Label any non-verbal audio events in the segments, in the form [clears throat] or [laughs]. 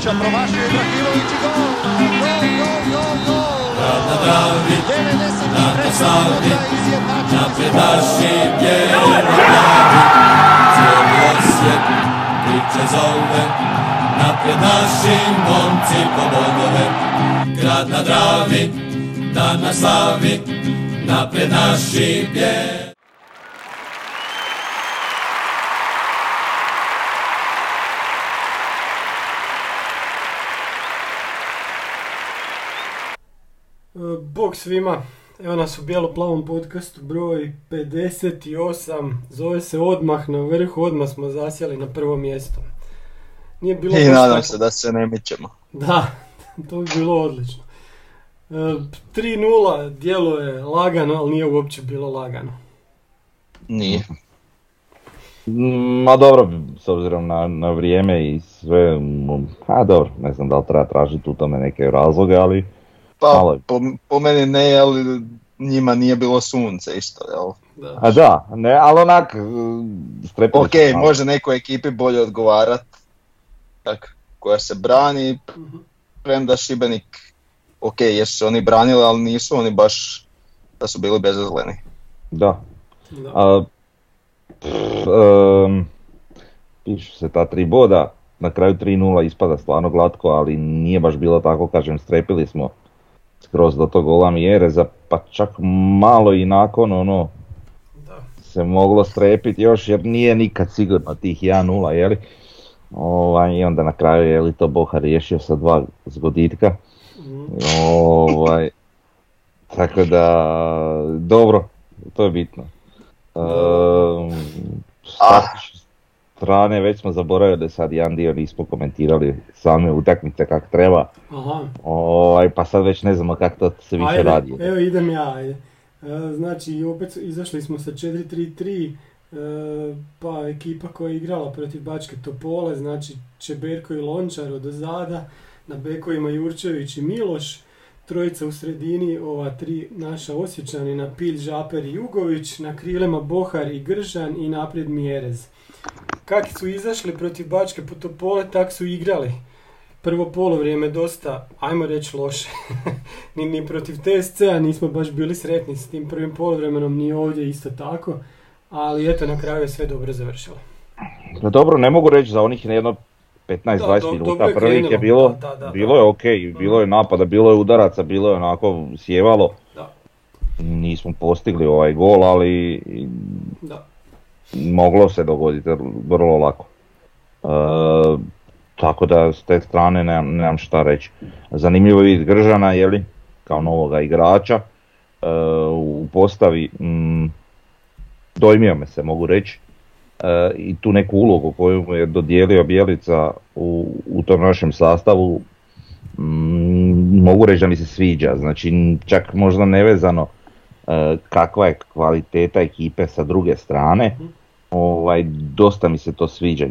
Ibrahimovića, promašio Ibrahimović i gol! Gol, gol, gol, gol! Na Dravi, 93. na Savi, minuta izjednačen napred naši bijeli glavi. Cijeli osjet priče zove, napred naši momci po bodove. Grad na Dravi, dan na slavi, napred naši bijeli. E, Bog svima, evo nas u bijelo-plavom podcastu broj 58, zove se Odmah na vrhu, odmah smo zasjeli na prvo mjesto. Nije bilo I nadam tako- se da se ne mićemo. Da, [laughs] to bi bilo odlično. E, 3-0 djeluje lagano, ali nije uopće bilo lagano. Nije. Mm, Ma dobro, s obzirom na, na vrijeme i sve, mm, a dobro, ne znam da li treba tražiti u tome neke razloge, ali Pa po, po meni ne, ali njima nije bilo sunce isto, jel? Da. a da, ne, ali onak, strepili Ok, malo. može nekoj ekipi bolje odgovarat, tak, koja se brani, Mhm. premda Šibenik, ok, jesu se oni branili, ali nisu oni baš da su bili bezazleni. Da. Da. A, pff, pišu se ta tri boda, na kraju 3-0 ispada stvarno glatko, ali nije baš bilo tako, kažem, strepili smo skroz do tog gola Mjereza, pa čak malo i nakon ono, Da. se moglo strepiti još jer nije nikad sigurno tih 1-0 jeli. Ovaj, I onda na kraju je li to Boha riješio sa dva zgoditka. Mhm. Ovaj, tako da, dobro, to je bitno. S strane već smo zaboravili sad jedan dio nismo komentirali same utakmice kak treba. Aha. Ovaj, pa sad već ne znamo kako to se više Ajde, radi. Evo idem ja, ajde. E, Znači, opet izašli smo sa 4-3-3, e, pa ekipa koja je igrala protiv Bačke Topole, znači Čeberko i Lončar od zada, na bekovima Jurčević i Miloš, trojica u sredini, ova tri naša osjećanina, Pilj, Žaper i Jugović, na krilima Bohar i Gržan i naprijed Mjerez. Kak su izašli protiv Bačke Topole, tak su igrali. Prvo polovrijeme dosta, ajmo reći loše. [laughs] ni, ni protiv TSC-a nismo baš bili sretni s tim prvim polovremenom, ni ovdje isto tako. Ali eto, na kraju je sve dobro završilo. No dobro, ne mogu reći za onih jedno 15-20 do- dobro minuta prvih je bilo, da, da, da, bilo je ok, bilo je napada, bilo je udaraca, bilo je onako sjevalo. Da. Nismo postigli ovaj gol, ali Da. moglo se dogoditi vrlo lako. E, tako da s te strane nemam, nemam šta reći. Zanimljivo je vidjeti Gržana, jeli, kao novoga igrača e, u postavi. mm, dojmio me se, mogu reći. E, I tu neku ulogu koju mu je dodijelio Bjelica u, u tom našem sastavu mm, mogu reći da mi se sviđa. Znači čak možda nevezano e, kakva je kvaliteta ekipe sa druge strane. Ovaj, dosta mi se to sviđa.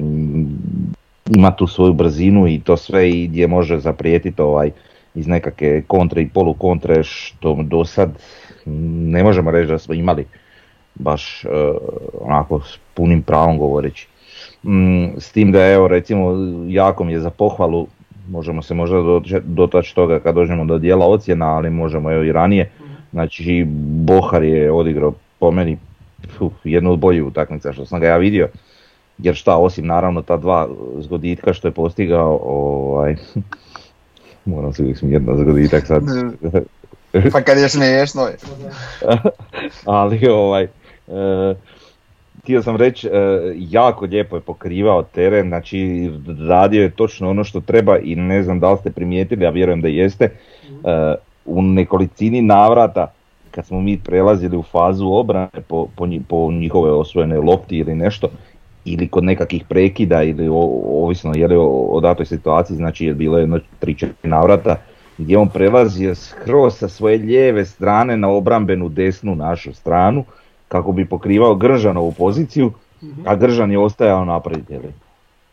Ima tu svoju brzinu i to sve i gdje može zaprijetiti ovaj, iz nekakve kontre i polukontre što do sad mm, ne možemo reći da smo imali baš e, onako s punim pravom govoreći. Mm, s tim da evo recimo jako mi je za pohvalu, možemo se možda dotaći toga kad dođemo do dijela ocjena, ali možemo evo i ranije. Znači Bohar je odigrao po meni fu, jednu od boljih utakmica što sam ga ja vidio. Jer šta, osim naravno ta dva zgoditka što je postigao, ovaj, [laughs] moram se uvijek smijeti na zgoditak sad. Pa kad je smiješno [laughs] je. ali ovaj, htio sam reći, e, jako lijepo je pokrivao teren, znači radio je točno ono što treba i ne znam da li ste primijetili, a vjerujem da jeste, e, u nekolicini navrata kad smo mi prelazili u fazu obrane po, po, po njihove osvojene lopti ili nešto, ili kod nekakvih prekida ili o- ovisno je li o, o datoj situaciji, znači je bilo jedno 3-4 navrata gdje on prelazio skroz sa svoje lijeve strane na obrambenu desnu našu stranu kako bi pokrivao Gržanovu poziciju, a Gržan je ostajao naprijed. je li.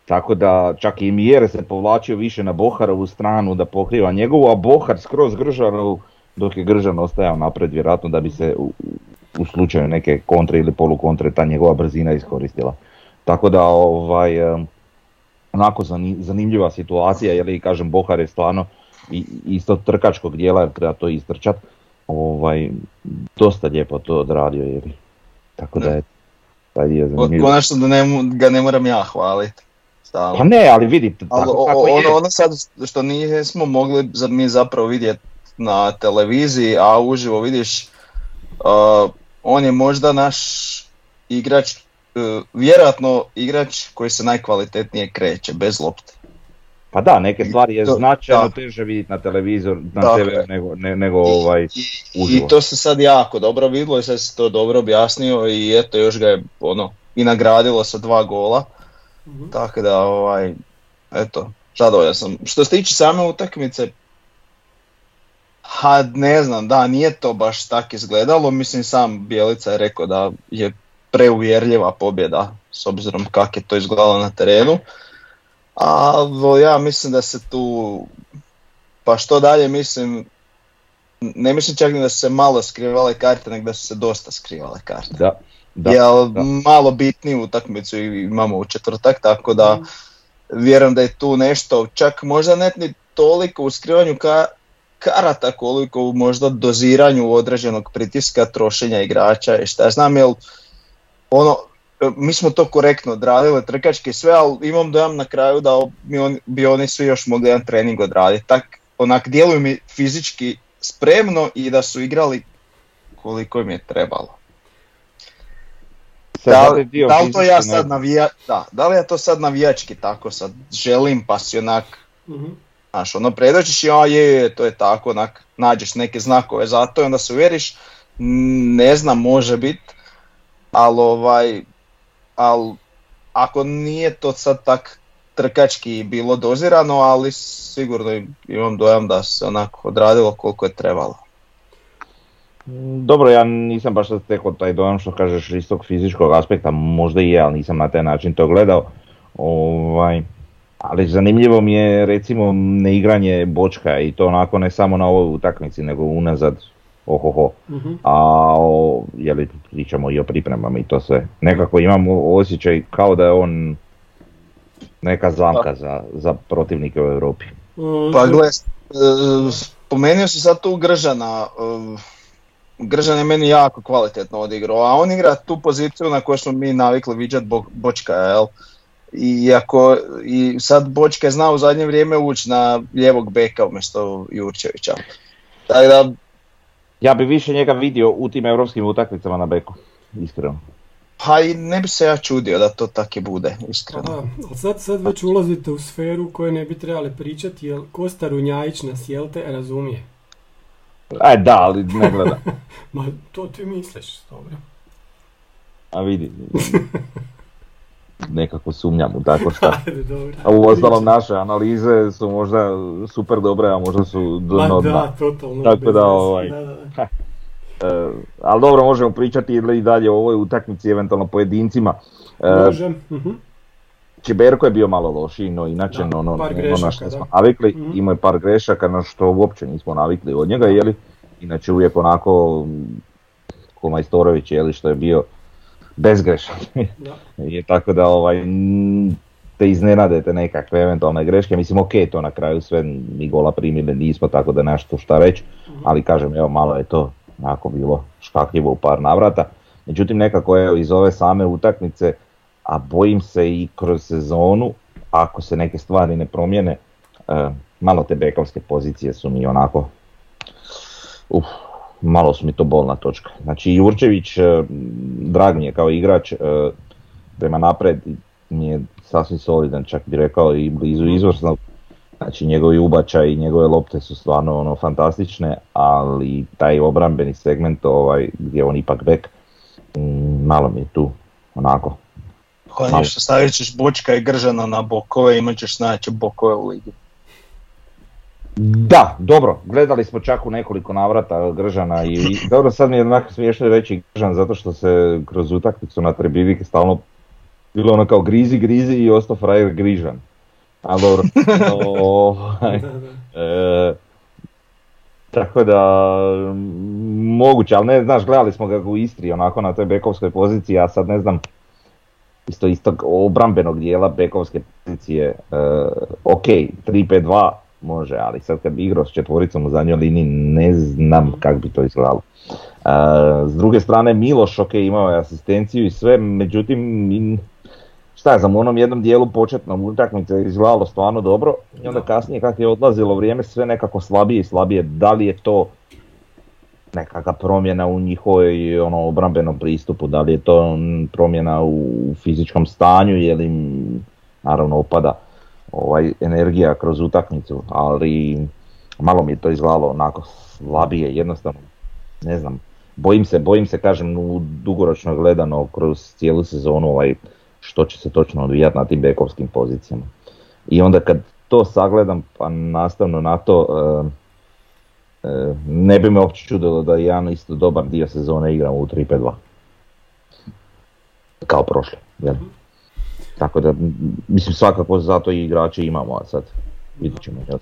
Tako da čak i Mjere se povlačio više na Boharovu stranu da pokriva njegovu, a Bohar skroz Gržanovu dok je Gržan ostajao naprijed vjerojatno da bi se u, u slučaju neke kontre ili polukontre ta njegova brzina iskoristila. Tako da ovaj, onako zani- zanimljiva situacija, jer i kažem Bohar je stvarno isto trkačkog dijela jer treba to istrčat. Ovaj, dosta lijepo to odradio je. Tako da je taj dio zanimljiv. Konačno da ne, ga ne moram ja hvaliti. Stalno. Pa ne, ali vidi, Ali tako, o- tako je. ono, ono sad što nismo mogli za- mi zapravo vidjeti na televiziji, a uživo vidiš, uh, on je možda naš igrač, uh, vjerojatno igrač koji se najkvalitetnije kreće, bez lopte. Pa da, neke stvari je To- značajno da. teže vidjeti na televizor, na Tako TV nego, ne- nego ovaj, uživo. I to se sad jako dobro vidjelo i sad se to dobro objasnio i eto još ga je ono i nagradilo sa dva gola. Mhm. Tako da ovaj, eto, zadovoljan sam. Što se tiče same utakmice, ha ne znam, da nije to baš tak izgledalo, mislim sam Bjelica je rekao da je preuvjerljiva pobjeda s obzirom kako je to izgledalo na terenu. Ali ja mislim da se tu, pa što dalje mislim, ne mislim čak ni da su se malo skrivale karte, nego da su se dosta skrivale karte. Da, da, Jel da. malo bitniju utakmicu imamo u četvrtak, tako da vjerujem da je tu nešto, čak možda ne ni toliko u skrivanju ka, karata koliko u možda doziranju određenog pritiska, trošenja igrača i šta ja znam, jel ono, mi smo to korektno odradili, trkački sve, ali imam dojam na kraju da bi, on, bi oni svi još mogli jedan trening odraditi. Tak, onak djeluju mi fizički spremno i da su igrali koliko im je trebalo. Sad, Da, dio da li to ja sad navija, da, da li ja to sad navijački tako sad želim pa si onak, Mhm. znaš, ono predoćiš i a je, je, to je tako, onak, nađeš neke znakove za to i onda se uvjeriš, ne znam, može bit, ali ovaj, ali ako nije to sad tak trkački bilo dozirano, ali sigurno imam dojam da se onako odradilo koliko je trebalo. Dobro, ja nisam baš sad stekao taj dojam što kažeš iz tog fizičkog aspekta, možda i je, ali nisam na taj način to gledao. Ovaj, ali zanimljivo mi je recimo neigranje Bočka i to onako ne samo na ovoj utakmici nego unazad ohoho. Mhm. A o, je li pričamo i o pripremama i to sve. Nekako imam osjećaj kao da je on neka zamka za, za protivnike u Europi. E, Pa gle, spomenuo si sad tu Gržana, e, Gržan je meni jako kvalitetno odigrao, a on igra tu poziciju na kojoj smo mi navikli viđati Bo, Bočka, jel? I, ako, I sad Bočka je znao u zadnje vrijeme ući na lijevog beka umjesto Jurčevića. Tako da, Ja bi više njega vidio u tim europskim utakmicama na beku, iskreno. pa i ne bi se ja čudio da to tako bude, iskreno. Da, ali sad, sad već ulazite u sferu u kojoj ne bi trebali pričati, jer Kosta Runjajić nas, jel te, razumije? Aj da, ali ne gleda. [laughs] Ma, to ti misliš, dobro. A vidi. [laughs] Nekako sumnjam u tako šta. [laughs] A u ostalom naše analize su možda super dobre, a možda su dno da, totalno. Tako da, ovaj, Da, da. E, ali dobro, možemo pričati i dalje o ovoj utakmici, eventualno pojedincima. E, Može. mhm. Čeberko je bio malo lošiji, no inače Da, ono, ono grešaka, na što smo navikli, Mhm. imao je par grešaka na što uopće nismo navikli od njega, jeli? Inače uvijek onako ko Majstorović, jeli, što je bio bezgrešan. Je [laughs] tako da ovaj, te iznenade te nekakve eventualne greške, mislim ok, to na kraju sve mi gola primili nismo, tako da nešto šta reći, Mhm. ali kažem, evo malo je to onako bilo škakljivo u par navrata. Međutim, nekako evo iz ove same utakmice, a bojim se i kroz sezonu, ako se neke stvari ne promijene, e, malo te bekovske pozicije su mi onako, uf, malo su mi to bolna točka. Znači Jurčević, e, drag mi je kao igrač, e, prema napred mi je sasvim solidan, čak bi rekao i blizu izvrsno. Znači njegovi ubačaj i njegove lopte su stvarno ono fantastične, ali taj obrambeni segment ovaj, gdje je on ipak bek, mm, malo mi je tu onako. Ako ništa, stavit ćeš Bočka i Gržana na bokove, imat ćeš najjače bokove u ligi. Da, dobro, gledali smo čak u nekoliko navrata Gržana i, i dobro sad mi je onako smiješno reći Gržan zato što se kroz utakmicu na Trebivike stalno bilo ono kao grizi, grizi i ostao frajer Grižan. A dobro, [laughs] ovaj, e, tako da moguće, ali ne znaš, gledali smo ga u Istri onako na toj bekovskoj poziciji, a sad ne znam isto istog obrambenog dijela bekovske pozicije, e, ok, 3-5-2 može, ali sad kad bi igrao s četvoricom u zadnjoj liniji ne znam kako bi to izgledalo. E, s druge strane Miloš, ok, imao je asistenciju i sve, međutim, in- šta je znam, u onom jednom dijelu početnom utakmice izgledalo stvarno dobro i onda kasnije kako je odlazilo vrijeme sve nekako slabije i slabije, da li je to nekakva promjena u njihovoj ono, obrambenom pristupu, da li je to promjena u fizičkom stanju, je li im, naravno opada ovaj, energija kroz utakmicu, ali malo mi je to izgledalo onako slabije, jednostavno, ne znam, bojim se, bojim se kažem u dugoročno gledano kroz cijelu sezonu ovaj, što će se točno odvijati na tim bekovskim pozicijama. I onda kad to sagledam, pa nastavno na to, e, e, ne bi me uopće čudilo da jedan isto dobar dio sezone igramo u 3-5-2. Kao prošle, jel? Tako da, mislim svakako zato i igrače imamo, a sad vidjet ćemo. Jel?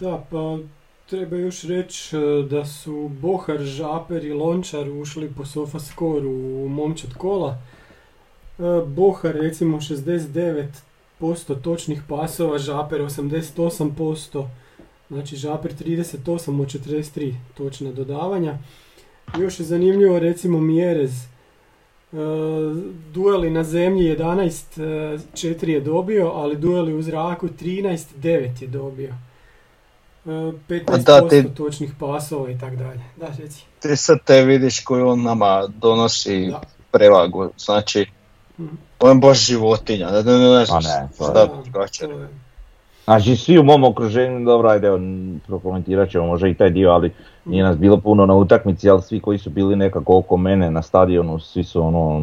Da, pa treba još reći e, da su Bohar, Žaper i Lončar ušli po sofa skoru u momčad kola. E, Bohar recimo 69% točnih pasova, Žaper 88%, znači Žaper 38 od 43 točna dodavanja. Još je zanimljivo recimo Mjerez, dueli na zemlji 11, e, 4 je dobio, ali dueli u zraku 13, 9 je dobio. E, 15% da, ti- točnih pasova i tak dalje. Da, reci. Ti sad te vidiš koju on nama donosi Da. prevagu, znači Mhm. on je baš životinja, ne, ne, ne, ne znam Pa ne, to je- šta Da, drugačije to je- Znači svi u mom okruženju, dobro ajde, prokomentirat ćemo možda i taj dio, ali nije nas bilo puno na utakmici, ali svi koji su bili nekako oko mene na stadionu, svi su ono,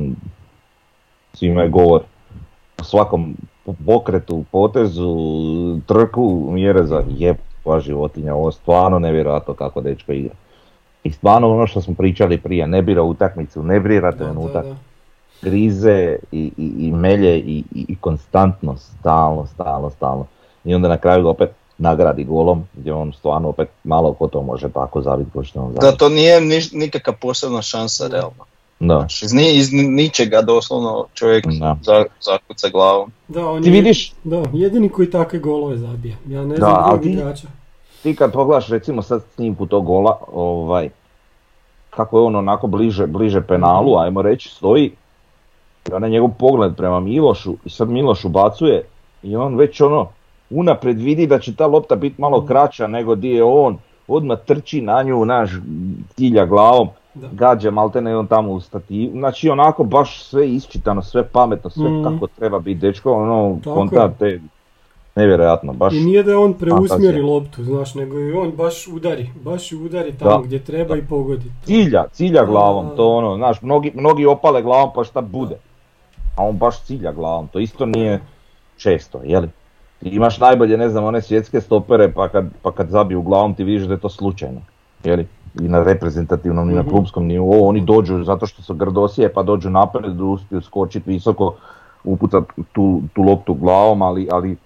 svi imaju govor o svakom pokretu, potezu, trku, mjere za jeb, koja životinja, ovo je stvarno nevjerojatno kako dečko igra. I stvarno ono što smo pričali prije, ne bira utakmicu, ne bira trenutak, grize i, i, i melje i, i, i konstantno, stalno, stalno, stalno. I onda na kraju ga opet nagradi golom, gdje on stvarno opet malo ko to može tako zabiti ko što on Da zabiti. to nije niš- nikakva posebna šansa realno. Da. Znači, iz, ni- iz ničega doslovno čovjek Da. za, zakuca glavom. Da, on Ti je- vidiš, Da, jedini koji takve golove zabija. Ja ne Da, znam drugog ti- igrača. ti kad pogledaš recimo sad snimku tog gola, ovaj, kako je on onako bliže, bliže penalu, ajmo reći, stoji, i onaj njegov pogled prema Milošu, i sad Miloš ubacuje, i on već ono, unaprijed vidi da će ta lopta biti malo kraća nego di je on, odmah trči na nju, naš, cilja glavom, Da. gađa maltene on tamo u stativu, znači onako baš sve isčitano, sve pametno, sve Mhm. kako treba biti, dečko, ono, Tako konta te, nevjerojatno, baš, I nije da on preusmjeri loptu, znaš, nego i on baš udari. Baš udari tamo Da. gdje treba i pogodi. cilja, cilja Da, glavom, da, to da. ono, znaš, mnogi, mnogi opale glavom pa šta bude, a on baš cilja glavom, to isto nije često, jeli? Imaš najbolje, ne znam, one svjetske stopere pa kad, pa kad zabiju glavom ti vidiš da je to slučajno, jeli? I na reprezentativnom i na Mhm. klubskom nivou, oni dođu zato što su grdosije pa dođu naprijed, uspiju skočiti visoko, upucat tu, tu loptu glavom, ali, ali,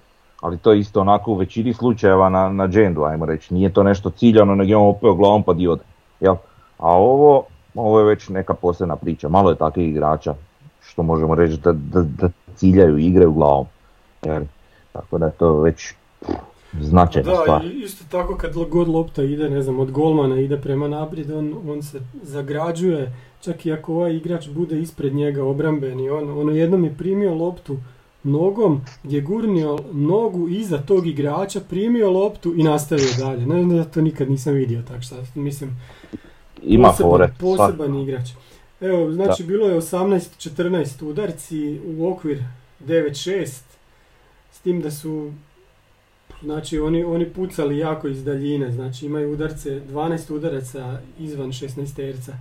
ali to je isto onako u većini slučajeva na, na džendu, ajmo reći. Nije to nešto ciljano, nego je on opeo glavom pa di ode. Jel? A ovo, ovo je već neka posebna priča. Malo je takvih igrača što možemo reći da, da, da ciljaju i igraju glavom. Jel? Tako da je to već značajna Da, stvar. isto tako kad god lopta ide, ne znam, od golmana ide prema naprijed, on, on se zagrađuje, čak i ako ovaj igrač bude ispred njega obrambeni. On, ono jednom je primio loptu nogom, gdje je gurnio nogu iza tog igrača, primio loptu i nastavio dalje. Ne znam da to nikad nisam vidio, tako šta, mislim, Ima poseban, fore. poseban igrač. Evo, znači bilo je 18-14 udarci u okvir 9-6, s tim da su Znači oni, oni pucali jako iz daljine, znači imaju udarce, 12 udaraca izvan 16 terca.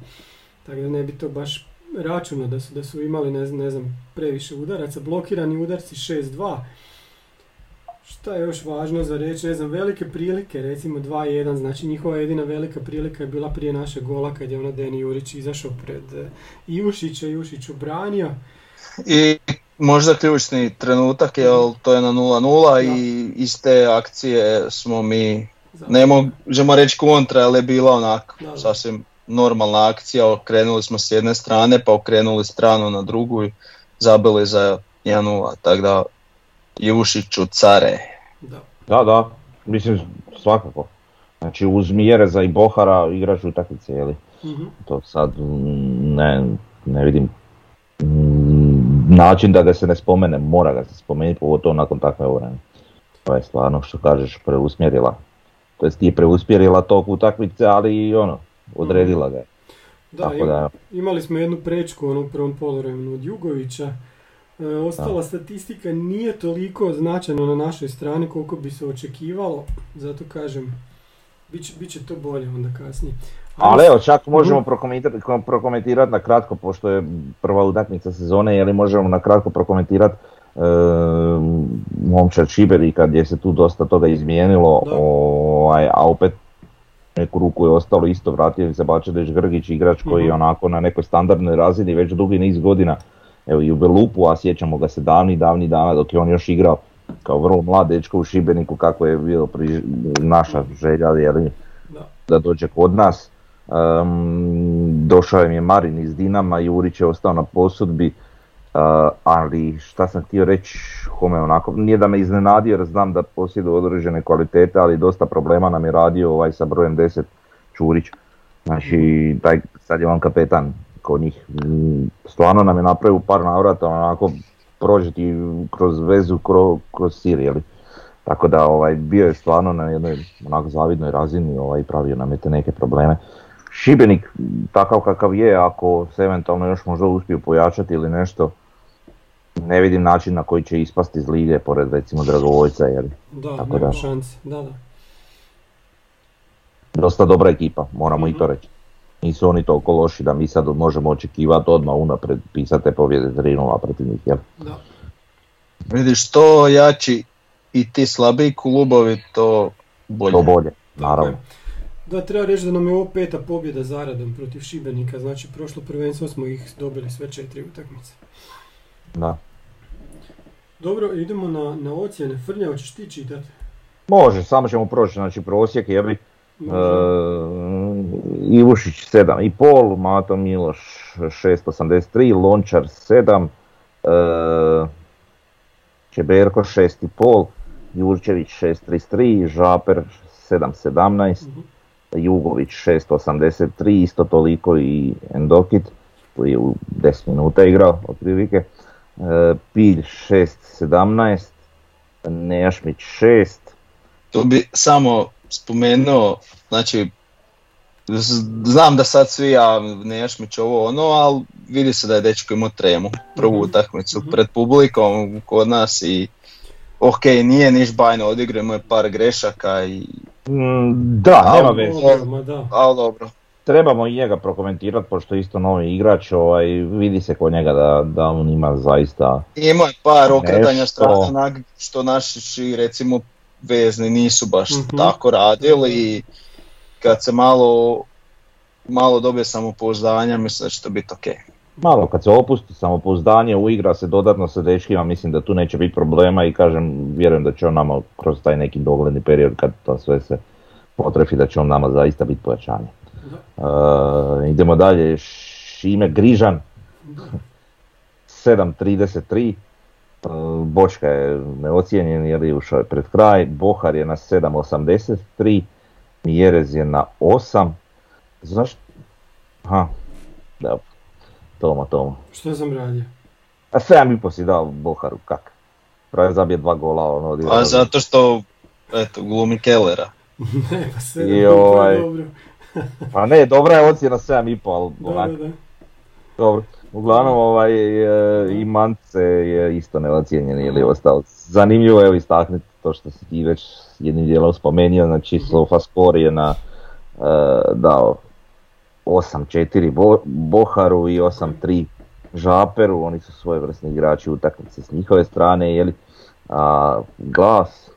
Tako da ne bi to baš računo da su, da su imali ne znam, ne znam previše udaraca. Blokirani udarci 6-2. Šta je još važno za reći, ne znam, velike prilike, recimo 2-1, znači njihova jedina velika prilika je bila prije našeg gola kad je ono Deni Jurić izašao pred eh, Ivušića, Ivušić obranio. I možda ključni trenutak, jer to je na 0-0 i iz te akcije smo mi, ne možemo reći kontra, ali je bila onak sasvim normalna akcija, okrenuli smo s jedne strane pa okrenuli stranu na drugu i zabili za 1-0, tako da Jušiću care. Da. Da, da, mislim svakako. Znači uz Mjereza i Bohara igraš utakmice, jeli? Mhm. To sad mm, ne, ne vidim način da ga se ne spomene, mora ga se spomenuti, pogotovo nakon takve obrane. To je stvarno što kažeš preusmjerila. To jest je preusmjerila tog utakmice, ali i ono, odredila ga je. Da, Tako da- imali smo jednu prečku ono, u prvom poluvremenu od Jugovića. E, ostala statistika nije toliko značajna na našoj strani koliko bi se očekivalo, zato kažem, bit će, bit će to bolje onda kasnije. Ali evo, čak Mhm. možemo prokomentirati, prokomentirati na kratko, pošto je prva utakmica sezone, je li možemo na kratko prokomentirati e, momčad Šibenika gdje se tu dosta toga izmijenilo, ovaj, a opet neku ruku je ostalo isto, vratio se Bačedeć Grgić, igrač koji je Mhm. onako na nekoj standardnoj razini već dugi niz godina, evo i u Belupu, a sjećamo ga se davni, davni dana dok je on još igrao kao vrlo mlad dečko u Šibeniku, kako je bio pri, naša želja, je li, da dođe kod nas. Um, došao im je Marin iz Dinama, Jurić je ostao na posudbi, uh, ali šta sam htio reći, Home onako, nije da me iznenadio jer znam da posjeduje određene kvalitete, ali dosta problema nam je radio ovaj sa brojem 10 Čurić. Znači, taj, sad je on kapetan kod njih. Stvarno nam je napravio par navrata onako prožiti kroz vezu, kroz, kroz sir, jeli. Tako da ovaj, bio je stvarno na jednoj onako zavidnoj razini ovaj, pravio nam je te neke probleme. Šibenik, takav kakav je, ako se eventualno još možda uspiju pojačati ili nešto, ne vidim način na koji će ispasti iz lige, pored recimo Dragovojca, jer Da, Tako nema da. šanse. Da, da. dosta dobra ekipa, moramo i to Mhm. reći. Nisu oni toliko loši da mi sad možemo očekivati odmah unapred pisati te pobjede 3-0 protiv njih, jel? da. Vidiš, to jači i ti slabiji klubovi, to bolje. To bolje, naravno. Da, treba reći da nam je ovo peta pobjeda zaradom protiv Šibenika, znači prošlo prvenstvo smo ih dobili sve četiri utakmice. Da. Dobro, idemo na, na ocjene. Frnja, hoćeš ti čitati? Može, samo ćemo proći, znači prosjek je bi. Uh, Ivušić 7,5, Mato Miloš 6,83, Lončar 7, uh, Čeberko 6,5, Jurčević 6,33, Žaper 7,17, Mhm. Jugović 6,83, isto toliko i Endokit koji je u 10 minuta igrao otprilike, uh, Pilj 6,17, Nejašmić 6, Tu bi samo spomenuo, znači, znam da sad svi ja Nejašmić ovo ono, ali vidi se da je dečko imao tremu, prvu Mhm. utakmicu Mhm. pred publikom kod nas i ok, nije niš bajno odigrao, je par grešaka i, Mm, Da, A, nema veze. Ali dobro. Trebamo i njega prokomentirati, pošto je isto novi igrač, ovaj, vidi se kod njega da, da on ima zaista... Imao je par okretanja strana što naši recimo vezni nisu baš Mhm. tako radili i kad se malo malo dobije samopouzdanja mislim da će to biti ok. Malo kad se opusti samopouzdanje, uigra se dodatno sa dečkima, mislim da tu neće biti problema i kažem, vjerujem da će on nama kroz taj neki dogledni period kad to sve se potrefi, da će on nama zaista biti pojačanje. Uh, idemo dalje, Šime Grižan, 7.33, uh, Bočka je neocijenjen jer je ušao pred kraj, Bohar je na 7.83, Mjerez je na 8, zašto? Aha, dobro, Toma, Toma. Što sam radio? A 7.5 si dao Boharu, kak? Pravi zabije dva gola, ono. A zato što eto glumi Kellera. [laughs] ne, pa sve I da to ovaj- je dobro. [laughs] Pa ne, dobra je ocjena 7.5, ali Da, onak, da, da. dobro. Uglavnom ovaj, e, i Mance je isto neocijenjen ili ostao. Zanimljivo je istaknuti to što si ti već jednim dijelom spomenuo, znači Sofascore je na e, dao 8-4 Bo- Boharu i 8-3 Žaperu, oni su svojevrsni igrači utakmice s njihove strane, jeli, a glas,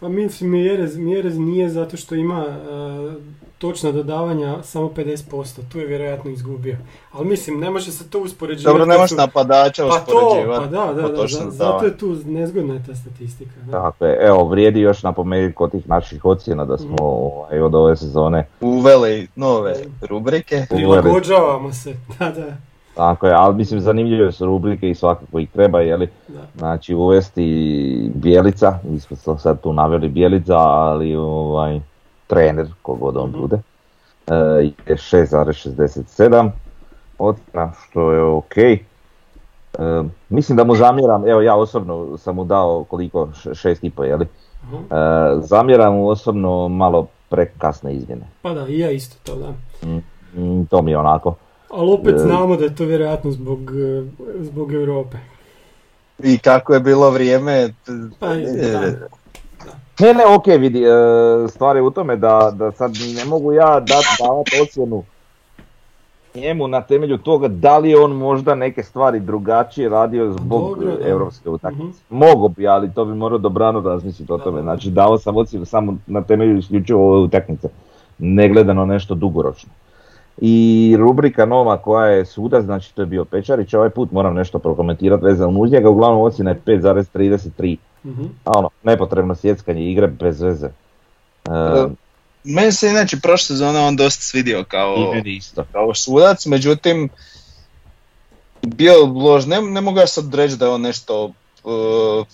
Pa mislim, Mjerez, Mjerez nije zato što ima e, točna dodavanja samo 50%, tu je vjerojatno izgubio. Ali mislim, ne može se to uspoređivati. Dobro, nemaš su- napadača Pa to, uspoređivati. pa da, da, da, dodavanju. zato je tu nezgodna je ta statistika. Da. Tako je, evo vrijedi još napomenuti kod tih naših ocjena da smo ovaj, od ove sezone Uveli nove rubrike. Prilagođavamo se, [laughs] da, da. Tako je, ali mislim zanimljive su rubrike i svakako ih treba, jeli, Da. znači uvesti Bijelica, mi smo sad tu naveli Bijelica, ali ovaj, trener, kogod on Mhm. bude, e, je 6,67 ocjena, što je ok. E, mislim da mu zamjeram, evo ja osobno sam mu dao koliko, Š- šest i po, jeli? Aha. E, zamjeram mu osobno malo prekasne izmjene. Pa da, i ja isto to da. Mm, to mi je onako. Ali opet E. znamo da je to vjerojatno zbog, e, zbog Europe. I kako je bilo vrijeme, t- Pa, e, da. Ne, ne, ok, vidi, e, stvar je u tome da, da sad ne mogu ja dati davati ocjenu njemu na temelju toga da li je on možda neke stvari drugačije radio zbog da. europske utakmice. Mhm. Mogu bi, ali to bi morao dobrano razmisliti o tome. Znači dao sam ocjenu samo na temelju isključivo ove utakmice, ne gledano nešto dugoročno. I rubrika nova koja je sudac, znači to je bio Pečarić, ovaj put moram nešto prokomentirati vezano uz njega, uglavnom ocjena je 5,33. Mhm. A ono, nepotrebno sjeckanje igre bez veze. E, Da. Meni se inače prošle sezone on dosta svidio kao, isto. kao sudac, međutim bio lož, ne, ne mogu ja sad reći da je on nešto uh,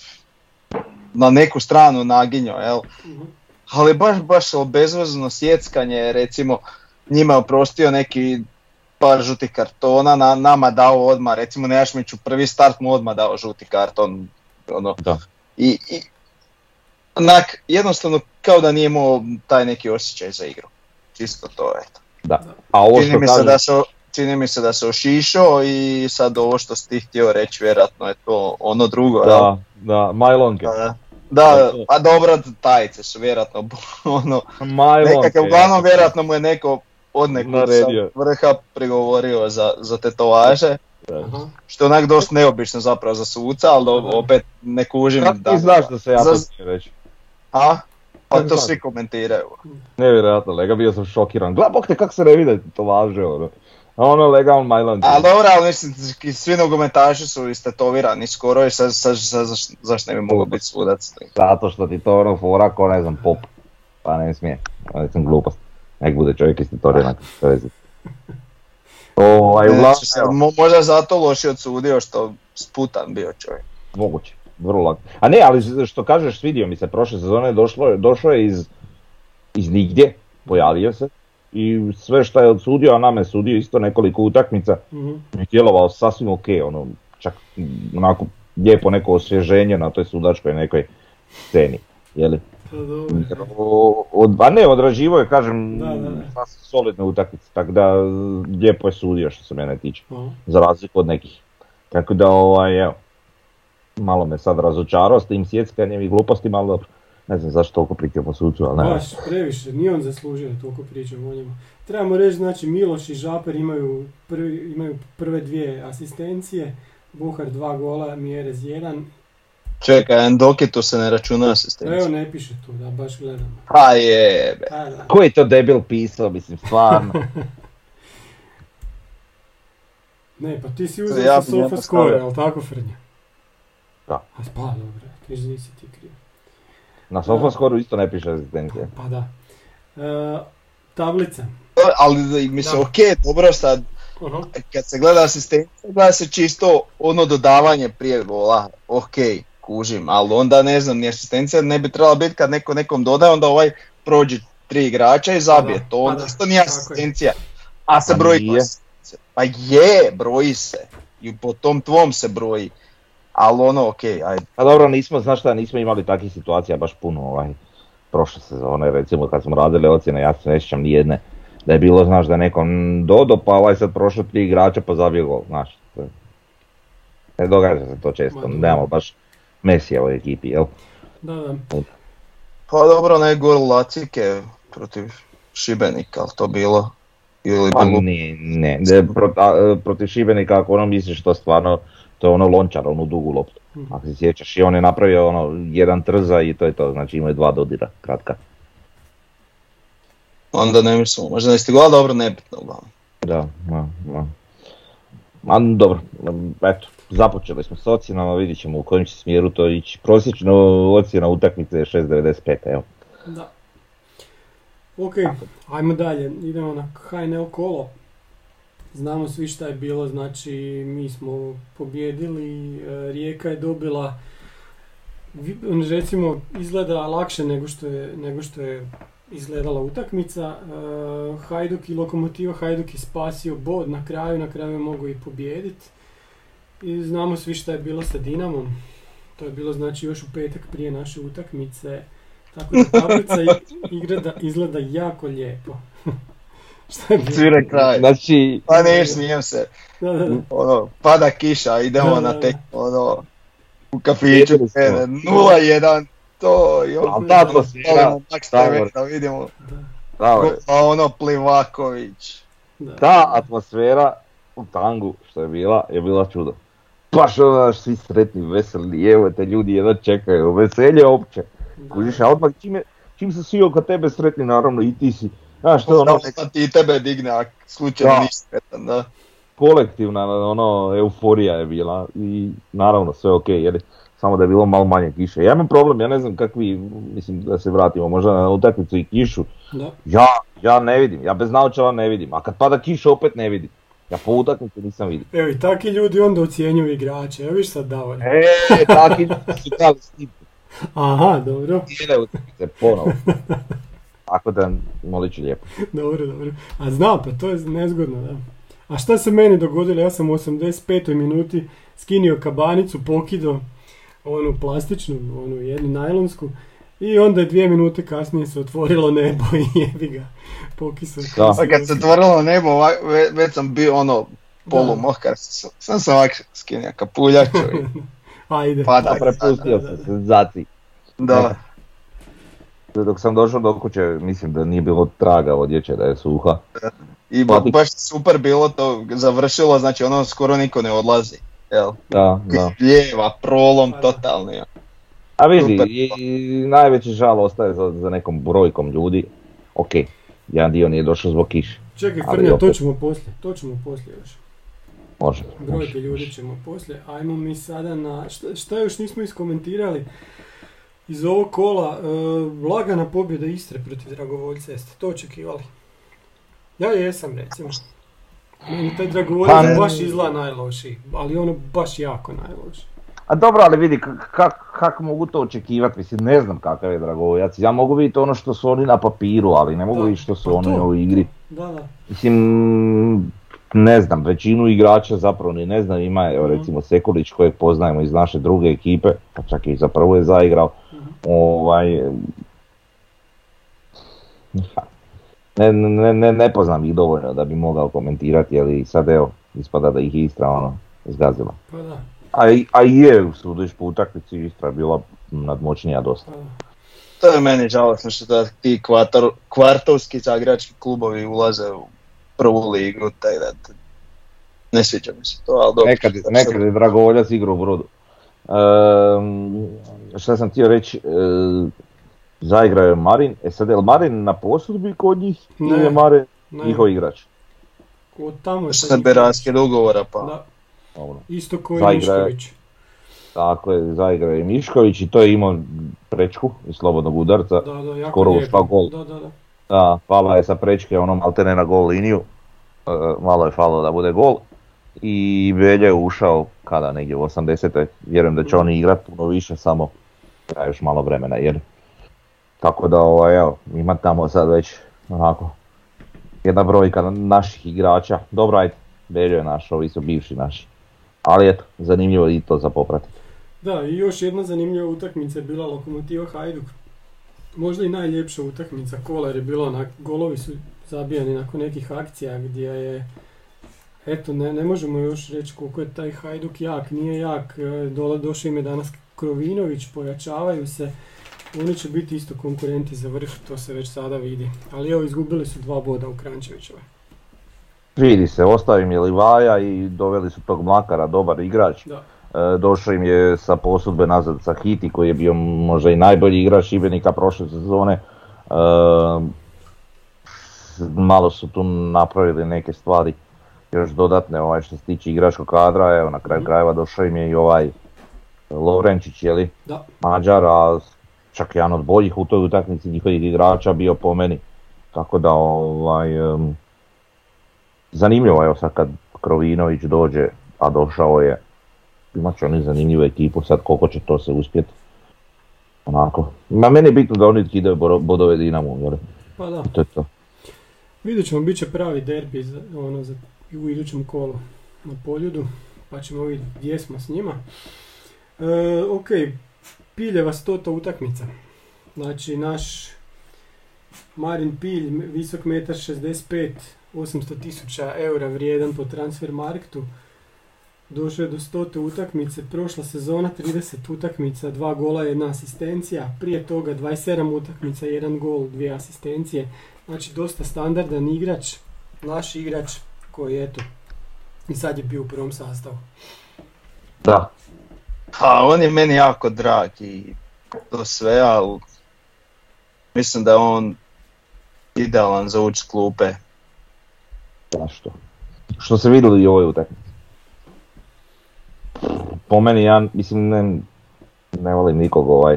na neku stranu naginjao, jel? Mhm. Ali baš, baš ovo bezvezno sjeckanje, recimo njima je oprostio neki par žutih kartona, na, nama dao odmah, recimo Nejašmiću prvi start mu odmah dao žuti karton, ono, Da. i, i onak, jednostavno kao da nije imao taj neki osjećaj za igru. Čisto to, eto. Da. A ovo Čini što mi, se kažem, da se, čini mi se da se ošišao i sad ovo što si ti htio reći, vjerojatno je to ono drugo. jel? da, da, majlonke. Da, da, a dobro, tajice su vjerojatno [laughs] ono, Majlonke. nekakav, uglavnom vjerojatno mu je neko od nekog vrha prigovorio za, za tetovaže, Aha. što je onak dosta neobično zapravo za suca, ali Da. opet ne kužim Kako ti znaš da se ja to Za- reći? A? Pa to svi komentiraju. Nevjerojatno, lega bio sam šokiran. Gledaj, bok te kako se ne vide to važe, ono. A ono legal majlonke. A dobro, ali mislim, i svi nogometaši su istetovirani skoro i sad, sad, sad, zaš- zašto ne bi mogao biti sudac? Zato što ti to ono fora ko ne znam pop. Pa ne smije. Ne sam glupost. Nek bude čovjek. To je Ovaj, možda je zato loši odsudio što sputan bio čovjek. Moguće, vrlo lako. A ne, ali što kažeš, svidio mi se, prošle sezone došlo, došao je iz, iz nigdje, pojavio se i sve što je odsudio, a nama je sudio isto nekoliko utakmica, Mhm. je djelovao sasvim ok, ono, čak onako lijepo neko osvježenje na toj sudačkoj nekoj sceni, jeli? Od, a ne, odraživo je, kažem, Da, da, da. sasvim solidne utakmice, tako da lijepo je sudio što se mene tiče Aha. za razliku od nekih. Tako da, ovaj, evo, malo me sad razočarao s tim sjeckanjem i glupostima, ali dobro, ne znam zašto toliko pričam o sucu, ali ne. Baš, previše, nije on zaslužio da toliko pričamo o njemu. Trebamo reći, znači Miloš i Žaper imaju, prvi, imaju prve dvije asistencije, Buhar dva gola, Mjerez jedan. Čekaj, Endokitu se ne računa Evo asistencija. ne piše tu, da baš gledam. Pa jebe. A, da. Ko je to debil pisao, mislim, stvarno. [laughs] Ne, pa ti si uzeo Ja sa sofa score, jel tako Frnja? Da. A pa dobro, križ nisi ti kriv. Na Sofaskoru isto ne piše asistencija. Pa da. E, tablica. Ali mislim, Da. ok, dobro sad, Aha. kad se gleda asistencija, gleda se čisto ono dodavanje prije gola, ok, kužim, ali onda ne znam, ni asistencija ne bi trebala biti kad neko nekom dodaje, onda ovaj prođe tri igrača i zabije, da, to pa onda da, isto nije asistencija, a se Pa broji. Pa je, broji se, i po tom tvom se broji, ali ono, ok, ajde. Pa dobro, nismo, znaš šta, nismo imali takvih situacija baš puno ovaj, prošle sezone, recimo kad smo radili ocjene, ja se ne sjećam ni jedne, da je bilo, znaš, da je nekom dodo, pa ovaj sad prošlo tri igrača pa zabio gol, znaš. Ne događa se to često, nemamo baš Mesija u ekipi, jel? Da, da. Pa dobro, ne gol Lacike protiv Šibenika, ali to bilo, ili Pa bilo ne, ne, ne, pro- a, protiv Šibenika ako ono misliš to stvarno, to je ono lončar, onu dugu loptu. Mhm. Ako se sjećaš i on je napravio ono jedan trza i to je to, znači imao je dva dodira, kratka. Onda ne mislim, možda ne stigla, dobro, nebitno uglavnom. Da, da, da. Ma dobro, eto, započeli smo s ocjenama, vidit ćemo u kojem će smjeru to ići. Prosječno ocjena utakmice je 6.95, evo. Da. Ok, ajmo dalje. Idemo na HNL kolo. Znamo svi šta je bilo, znači mi smo pobjedili, Rijeka je dobila, recimo izgleda lakše nego što je, nego što je izgledala utakmica. E, Hajduk i Lokomotiva Hajduk je spasio bod na kraju, na kraju je mogao i pobijediti. I znamo svi šta je bilo sa Dinamom. To je bilo znači još u petak prije naše utakmice. Tako da tablica i- izgleda, izgleda jako lijepo. [laughs] šta je bilo? Kraj. Znači, Pa ne, smijem se. Da, da, da. Ono, pada kiša, idemo Da, na da, tek, da. ono, u kafiću, Sjedili smo. 0-1, to, jo, Ali ta atmosfera, da vidimo, da, ono Plivaković. da. ta atmosfera u tangu što je bila, je bila čudo. Baš ono, svi sretni, veseli, evo te ljudi jedno čekaju, veselje opće. Kužiš, a odmah čim, je, čim su svi oko tebe sretni, naravno i ti si, znaš, to je ono, ti i tebe digne, a slučajno Da. nisi sretan, da. kolektivna ono, euforija je bila i naravno sve ok, jer samo da je bilo malo manje kiše. Ja imam problem, ja ne znam kakvi, mislim da se vratimo možda na utakmicu i kišu, Da. ja, ja ne vidim, ja bez naočala ne vidim, a kad pada kiša opet ne vidim. Ja po utakmici nisam vidio. Evo i takvi ljudi onda ocjenjuju igrače. Evo viš sad Davor. E, taki ljudi su dali snimku, Aha, dobro, cijele utakmice ponovo. Tako da, molit ću lijepo. dobro, dobro. A znam, pa to je nezgodno, da. A šta se meni dogodilo? Ja sam u 85. minuti skinio kabanicu, pokido onu plastičnu, onu jednu najlonsku. I onda je dvije minute kasnije se otvorilo nebo i jebi ga. Pokisao. Da. Pa kad se otvorilo nebo, ovak- ve- već sam bio ono polumokar, sam, sam se ovak skinio kapuljaču i Ajde. pada. Da, prepustio da, da. sam senzaciji. Da, Dok sam došao do kuće, mislim da nije bilo traga odjeće da je suha. i Pa ba- baš super bilo to završilo, znači ono skoro niko ne odlazi. Jel? Da, da. Lijeva, prolom, Pa da. A vidi, i, i najveći žal ostaje za, za nekom brojkom ljudi. Ok, jedan dio nije došao zbog kiše. Čekaj, Frnja, to opet- ćemo poslije. To ćemo poslije još. Može. Brojke može. ljudi ćemo poslije. Ajmo mi sada na... Šta, šta još nismo iskomentirali? Iz ovog kola, e, lagana pobjeda Istre protiv Dragovoljca, jeste to očekivali? Ja jesam, recimo. Meni taj Dragovoljac Pa baš izgleda najlošiji, ali ono baš jako najlošiji. A dobro, ali vidi, k- kak, mogu to očekivati, mislim, ne znam kakav je Dragovoljac. Ja mogu vidjeti ono što su oni na papiru, ali ne mogu vidjeti što su pa oni u igri. Da, da. Mislim, ne znam, većinu igrača zapravo ni ne znam, ima evo Mhm. recimo Sekulić kojeg poznajemo iz naše druge ekipe, pa čak i za prvu je zaigrao. Mhm. Ovaj, ne, ne, ne, ne poznam ih dovoljno da bi mogao komentirati, ali sad evo, ispada da ih je Istra ono, zgazila. Pa da, A, i- a i je, sudiš po utakmici, Istra je bila nadmoćnija dosta. To je meni žalosno što da ti kvartor, kvartovski zagrački klubovi ulaze u prvu ligu, taj da ne sviđa mi se to, ali dobro. Nekad, nekad sad- je Dragovoljac igrao u brodu. Ehm, šta sam htio reći, e, zaigrao je Marin, e sad je li Marin na posudbi kod njih ili Ne. je Marin Ne, njihov igrač? od tamo je Sad ugovora, pa Da, Dobro. isto koji Zaigra je. Mišković. Tako je, zaigrao je Mišković i to je imao prečku iz slobodnog udarca. Da, da, jako Skoro lijepo. ušla gol. Da, da, da. Da, pala je sa prečke ono maltene na gol liniju, E, malo je falilo da bude gol. I Belje je ušao kada negdje u 80. Vjerujem da će oni igrat puno više, samo treba još malo vremena jer. Tako da ovaj, evo, ima tamo sad već onako jedna brojka naših igrača. Dobro, ajde, Belje je naš, ovi su bivši naši. Ali eto, zanimljivo i to za popratiti. Da, i još jedna zanimljiva utakmica je bila Lokomotiva Hajduk. Možda i najljepša utakmica kola jer je bilo onak, golovi su zabijani nakon nekih akcija gdje je Eto, ne, ne možemo još reći koliko je taj Hajduk jak, nije jak, e, dole došao im je danas Krovinović, pojačavaju se, oni će biti isto konkurenti za vrh, to se već sada vidi. Ali evo, izgubili su dva boda u Krančevićevoj. Vidi se, ostao im je Livaja i doveli su tog Mlakara, dobar igrač. Da, E, došao im je sa posudbe nazad sa Hiti koji je bio možda i najbolji igrač Šibenika prošle sezone. E, malo su tu napravili neke stvari još dodatne ovaj, što se tiče igračkog kadra, evo na kraju Mhm. krajeva došao im je i ovaj Lovrenčić, je li, da, Mađar, a čak jedan od boljih u toj utakmici njihovih igrača bio po meni. Tako da ovaj, zanimljivo, evo sad kad Krovinović dođe, a došao je, imat će oni zanimljivu ekipu, sad koliko će to se uspjeti. Onako, ma meni je bitno da oni kidaju bodove Dinamu, jel? Pa da, To je to. vidjet ćemo, bit će pravi derbi za, ono, za, u idućem kolu na poljudu, pa ćemo vidjeti gdje smo s njima. E, ok, Piljeva stota utakmica. Znači, naš Marin Pilj, visok metar 65, 800 tisuća eura vrijedan po transfer marktu. Došao je do stote utakmice, prošla sezona 30 utakmica, dva gola, jedna asistencija, prije toga 27 utakmica, jedan gol, dvije asistencije. Znači dosta standardan igrač, naš igrač koji eto i sad je bio u prvom sastavu. Da, Pa on je meni jako drag i to sve, ali mislim da je on idealan za ući klupe. Zašto? Što se vidjeli i u ovoj utakmici. Po meni ja, mislim, ne, ne volim nikog ovaj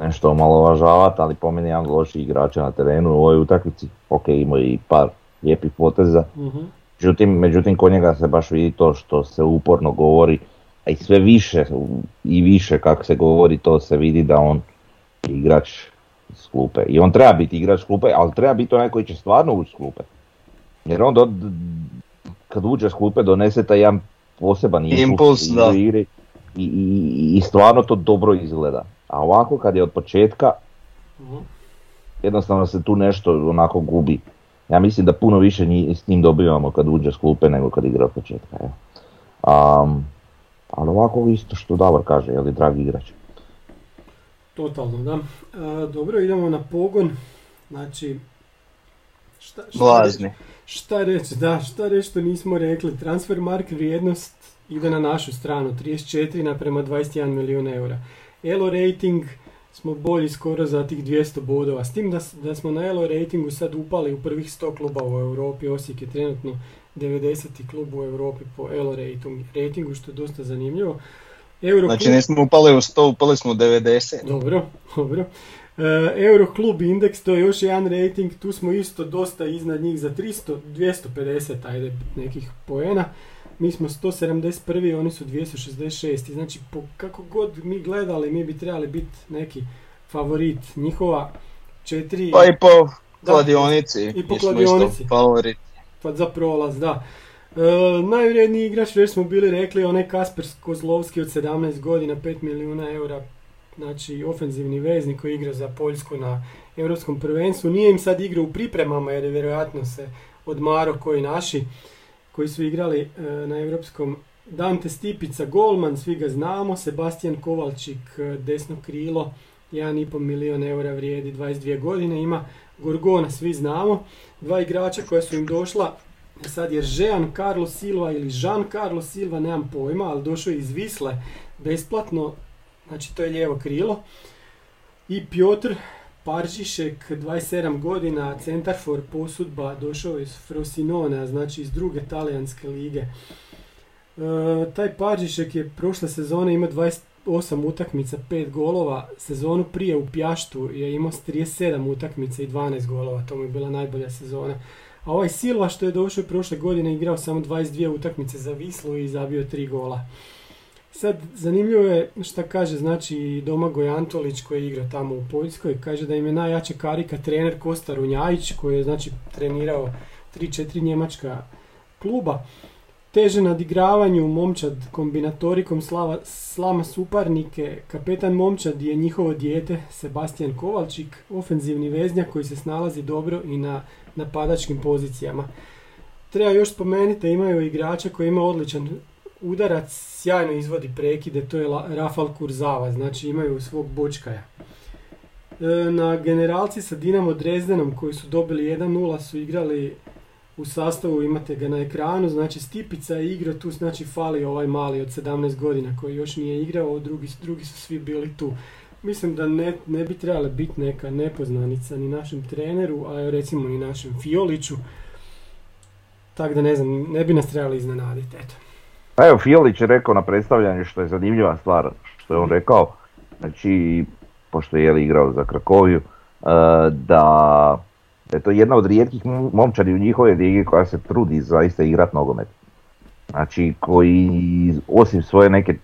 nešto omalovažavati, ali po meni jedan od loših igrača na terenu u ovoj utakmici. Ok, imao i par lijepih poteza, Mhm. Međutim, međutim, kod njega se baš vidi to što se uporno govori, a i sve više i više kako se govori, to se vidi da on igrač s klupe. I on treba biti igrač klupe, ali treba biti onaj koji će stvarno ući s klupe. Jer on do, kad uđe s klupe donese taj jedan poseban impuls, da. igri i, i, i stvarno to dobro izgleda. A ovako kad je od početka, Mhm. jednostavno se tu nešto onako gubi. Ja mislim da puno više nji- s njim dobivamo kad uđe s klupe nego kad igra od početka. evo. Am, ali ovako isto što Davor kaže, je li dragi igrač. Totalno, da. E, dobro, idemo na pogon. Znači, šta, šta Blazni. reći? Šta reći, da, šta reći što nismo rekli. Transfer mark vrijednost ide na našu stranu, 34 naprema 21 milijun eura. Elo rating smo bolji skoro za tih 200 bodova. S tim da, da smo na Elo ratingu sad upali u prvih 100 kluba u Europi. Osijek je trenutno 90. klub u Europi po Elo rating- ratingu, što je dosta zanimljivo. Znači nismo upali u 100, upali smo u 90. dobro, dobro. E, Euroklub indeks, to je još jedan rating, tu smo isto dosta iznad njih za 300, 250 ajde nekih poena. Mi smo 171, oni su 266. Znači, po, kako god mi gledali, mi bi trebali biti neki favorit. Njihova četiri... Pa i po Da. kladionici. I po mi smo kladionici. Favorit. Pa za prolaz, da. E, najvrijedniji igrač, već smo bili rekli, onaj Kasper Kozlovski od 17 godina, 5 milijuna eura, znači ofenzivni veznik koji igra za Poljsku na Europskom prvenstvu. Nije im sad igrao u pripremama jer je vjerojatno se odmaro koji naši koji su igrali e, na Europskom Dante Stipica, golman, svi ga znamo, Sebastian Kovalčik, e, desno krilo, 1,5 milijun eura vrijedi, 22 godine. Ima, Gorgona svi znamo, dva igrača koja su im došla, sad je Jean Carlos Silva ili Jean Carlos Silva, nemam pojma, ali došao je iz Visle besplatno, znači to je lijevo krilo. I Piotr Paržišek, 27 godina, centar for posudba, došao iz Frosinone, znači iz druge talijanske lige. E, taj Paržišek je prošle sezone imao 28 utakmica, 5 golova. Sezonu prije u Pjaštu je imao 37 utakmica i 12 golova, to mu je bila najbolja sezona. A ovaj Silva što je došao prošle godine igrao samo 22 utakmice za Vislu i zabio 3 gola. Sad, zanimljivo je šta kaže, znači Domagoj Antolić koji igra tamo u Poljskoj, kaže da im je najjača karika trener Kosta Runjajić koji je znači trenirao 3-4 njemačka kluba. Teže nadigravanju momčad kombinatorikom slava, slama suparnike, kapetan momčad je njihovo dijete Sebastian Kovalčik, ofenzivni veznjak koji se snalazi dobro i na napadačkim pozicijama. Treba još spomenuti da imaju igrača koji ima odličan udarac, sjajno izvodi prekide, to je Rafal Kurzava, znači imaju svog bočkaja. E, Na generalci sa Dinamo Drezdenom koji su dobili 1-0 su igrali u sastavu, imate ga na ekranu, znači Stipica je igrao tu, znači fali ovaj mali od 17 godina koji još nije igrao, drugi, drugi su svi bili tu. Mislim da ne, ne bi trebala biti neka nepoznanica ni našem treneru, a recimo ni našem Fioliću. Tako da ne znam, ne bi nas trebali iznenaditi, eto. Pa evo, Fiolić je rekao na predstavljanju što je zanimljiva stvar, što je on rekao, znači, pošto je jeli igrao za Krakoviju, e, da je to jedna od rijetkih mom- momčadi u njihove ligi koja se trudi zaista igrat nogomet. Znači koji osim svoje neke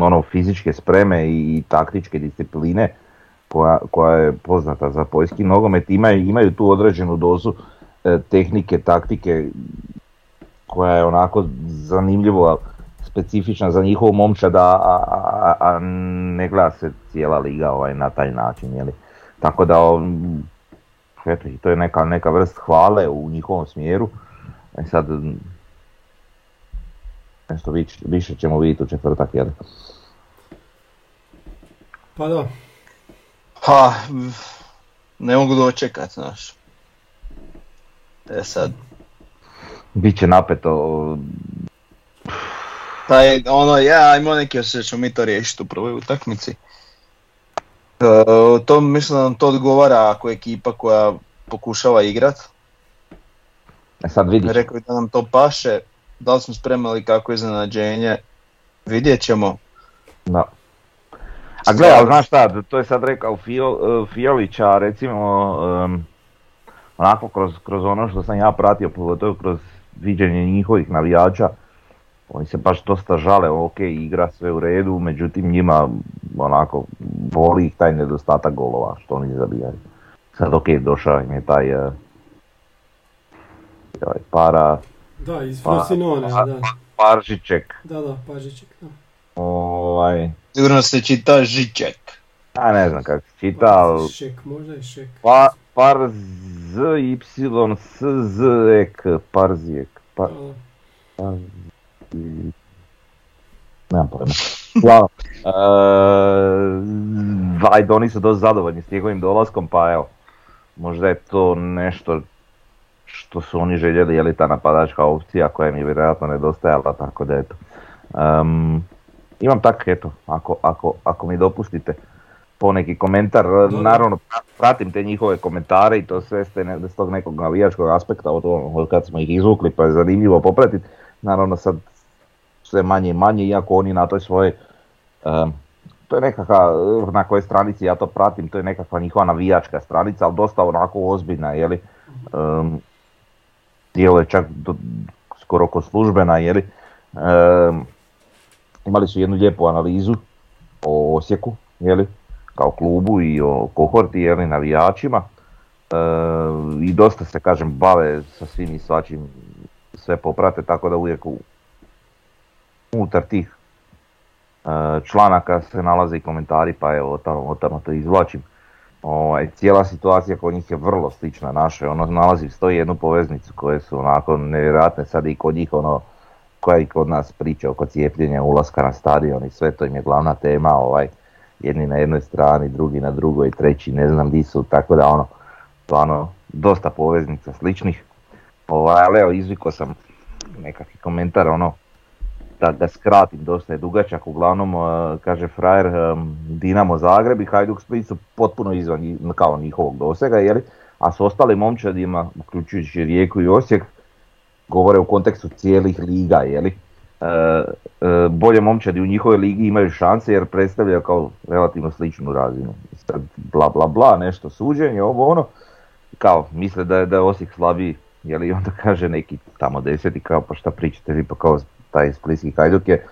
ono fizičke spreme i taktičke discipline koja, koja je poznata za poljski nogomet imaju, imaju tu određenu dozu e, tehnike, taktike koja je onako zanimljivo specifična za njihovu momčad, a, a, a, a ne gleda se cijela liga ovaj, na taj način. Jeli? Tako da um, eto, to je neka, neka vrst hvale u njihovom smjeru. E sad, m, nešto više, više ćemo vidjeti u četvrtak. Jel? Pa da, Ha, ne mogu dočekat, znaš. E sad, Biće napeto, taj, ono, ja imam neki osjećaj ćemo mi to riješiti u prvoj utakmici. E, to mislim da nam to odgovara ako je ekipa koja pokušava igrat. e sad vidiš. Rekao da nam to paše, da li smo spremali kako iznenađenje, vidjet ćemo. Da. A gle, ali znaš šta, to je sad rekao Fio, Fiolić, a recimo em, onako kroz, kroz ono što sam ja pratio, pogotovo kroz viđenje njihovih navijača, oni se baš dosta žale, ok, igra sve u redu, međutim njima onako boli ih taj nedostatak golova što oni zabijaju. Sad ok, došao im je taj eh, ovaj para, da, iz Pa- Frosinone, pa- da. Paržiček, Da, da, Pažićek, da. ovaj, Sigurno se čita Žiček. a ne znam kako se čita, ali Šek, možda i Šek. Pa, par z y s z ek parzijek. Pa, par, nemam pojma. Uglavnom, eee, ajde, oni su dosta zadovoljni s njegovim dolaskom, pa evo, možda je to nešto što su oni željeli, je li ta napadačka opcija koja im je vjerojatno nedostajala, tako da eto. Em, imam tak, eto, ako, ako, ako mi dopustite, poneki komentar, naravno pra- pratim te njihove komentare i to sve s, te ne- s tog nekog navijačkog aspekta od, ono- od kad smo ih izvukli pa je zanimljivo popratiti. Naravno sad sve manje i manje, iako oni na toj svojoj, to je nekakva, na kojoj stranici ja to pratim, to je nekakva njihova navijačka stranica, ali dosta onako ozbiljna, jeli, um, djeluje čak do, skoro ko službena, jeli, Em, imali su jednu lijepu analizu o Osijeku, jeli, kao klubu i o kohorti, jeli, navijačima. E, I dosta se, kažem, bave sa svim i svačim, sve poprate, tako da uvijek u, unutar tih e, članaka se nalaze i komentari, pa evo, tamo, tamo to izvlačim. Ovaj, cijela situacija kod njih je vrlo slična našoj, ono nalazi stoji jednu poveznicu koje su onako nevjerojatne sad i kod njih ono koja i kod nas priča oko cijepljenja, ulaska na stadion i sve to im je glavna tema, ovaj, jedni na jednoj strani, drugi na drugoj, treći ne znam di su, tako da ono, stvarno dosta poveznica sličnih. Ovaj, ali evo izvikao sam nekakvi komentar, ono, da ga skratim, dosta je dugačak, uglavnom eh, kaže frajer em, Dinamo Zagreb i Hajduk Split su potpuno izvan kao njihovog dosega, jeli? a s ostalim momčadima, uključujući Rijeku i Osijek, govore u kontekstu cijelih liga, jeli? E, e, bolje momčadi u njihovoj ligi imaju šanse jer predstavljaju kao relativno sličnu razinu. Sad bla bla bla, nešto suđenje, ovo ono, kao misle da je, da je Osijek slabiji, jeli i [laughs] onda kaže neki tamo deseti kao pa šta pričate vi pa kao taj splitski hajduk je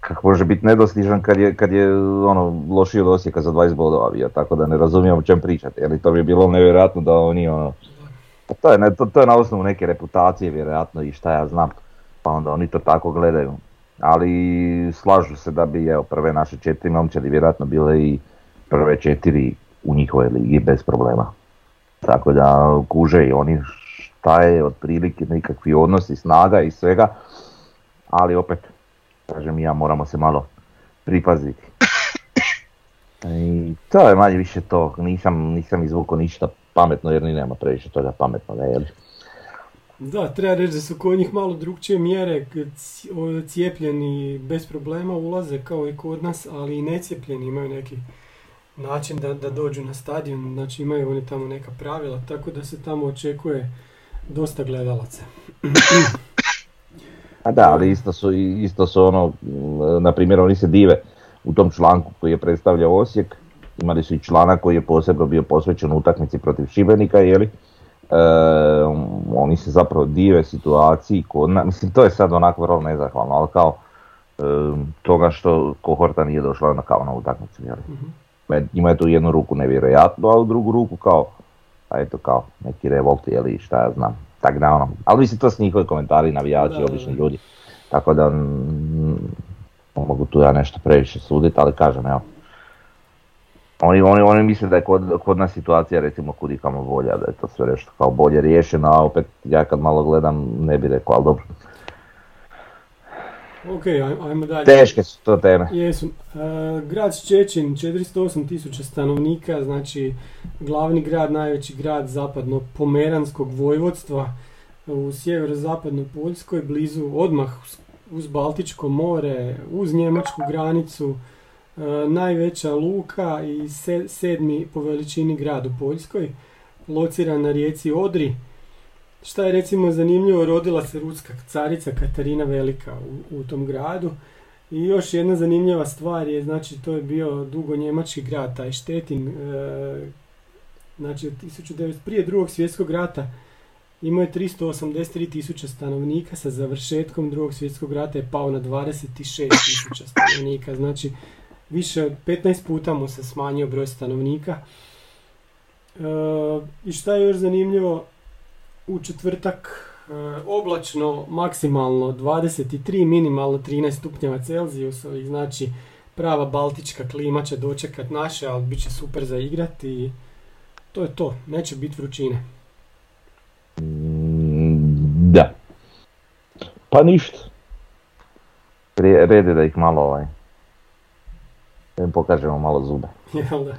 kako može biti nedostižan kad je, kad je ono lošiji od Osijeka za 20 bodova bio, tako da ne razumijem o čem pričate, jer to bi bilo nevjerojatno da oni ono, pa to je, to, to je na osnovu neke reputacije vjerojatno i šta ja znam, pa onda oni to tako gledaju. Ali slažu se da bi evo, prve naše četiri momčadi vjerojatno bile i prve četiri u njihovoj ligi bez problema. Tako da kuže i oni šta je otprilike nekakvi odnosi snaga i svega, ali opet, kažem ja, moramo se malo pripaziti. [coughs] I to je manje više to, nisam, nisam izvukao ništa pametno jer ni nema previše toga pametnoga, jel? Da, treba reći da su kod njih malo drugčije mjere, cijepljeni bez problema ulaze kao i kod nas, ali i necijepljeni imaju neki način da, da dođu na stadion, znači imaju oni tamo neka pravila, tako da se tamo očekuje dosta gledalaca. [clears throat] A da, ali isto su, isto su ono, na primjer oni se dive u tom članku koji je predstavljao Osijek, imali su i članak koji je posebno bio posvećen utakmici protiv Šibenika, jeli? E, oni se zapravo dive situaciji, kod na, mislim to je sad onako vrlo nezahvalno, ali kao e, toga što kohorta nije došla na kao na utakmicu, jeli? mm Ima je tu jednu ruku nevjerojatno, a u drugu ruku kao, a eto kao neki revolt ili šta ja znam, tak da ono, ali mislim to su njihovi komentari, navijači, Da, obični ljudi, tako da mm, mogu tu ja nešto previše suditi, ali kažem evo, oni, oni, oni misle da je kod, kod nas situacija recimo kudi kamo bolja, da je to sve nešto kao bolje riješeno, a opet ja kad malo gledam ne bi rekao, ali dobro, Ok, aj- ajmo dalje. teške su to teme. Jesu. E, grad Ščećin, 408 tisuća stanovnika, znači glavni grad, najveći grad zapadno pomeranskog vojvodstva u sjeverozapadnoj Poljskoj, blizu odmah uz- Baltičko more, uz njemačku granicu, najveća luka i se- sedmi po veličini grad u Poljskoj, lociran na rijeci Odri. Šta je recimo zanimljivo, rodila se ruska carica Katarina Velika u, tom gradu. I još jedna zanimljiva stvar je, znači to je bio dugo njemački grad, taj Štetin, e, znači od 1900, prije drugog svjetskog rata imao je 383 tisuća stanovnika, sa završetkom drugog svjetskog rata je pao na 26 tisuća stanovnika, znači više od 15 puta mu se smanjio broj stanovnika. E, I šta je još zanimljivo, u četvrtak e, oblačno maksimalno 23, minimalno 13 stupnjeva Celzijusovih, znači prava baltička klima će dočekat naše, ali bit će super za igrati i to je to, neće biti vrućine. Da. Pa ništa. Re- Red je da ih malo ovaj, da im pokažemo malo zube. [laughs] Jel da?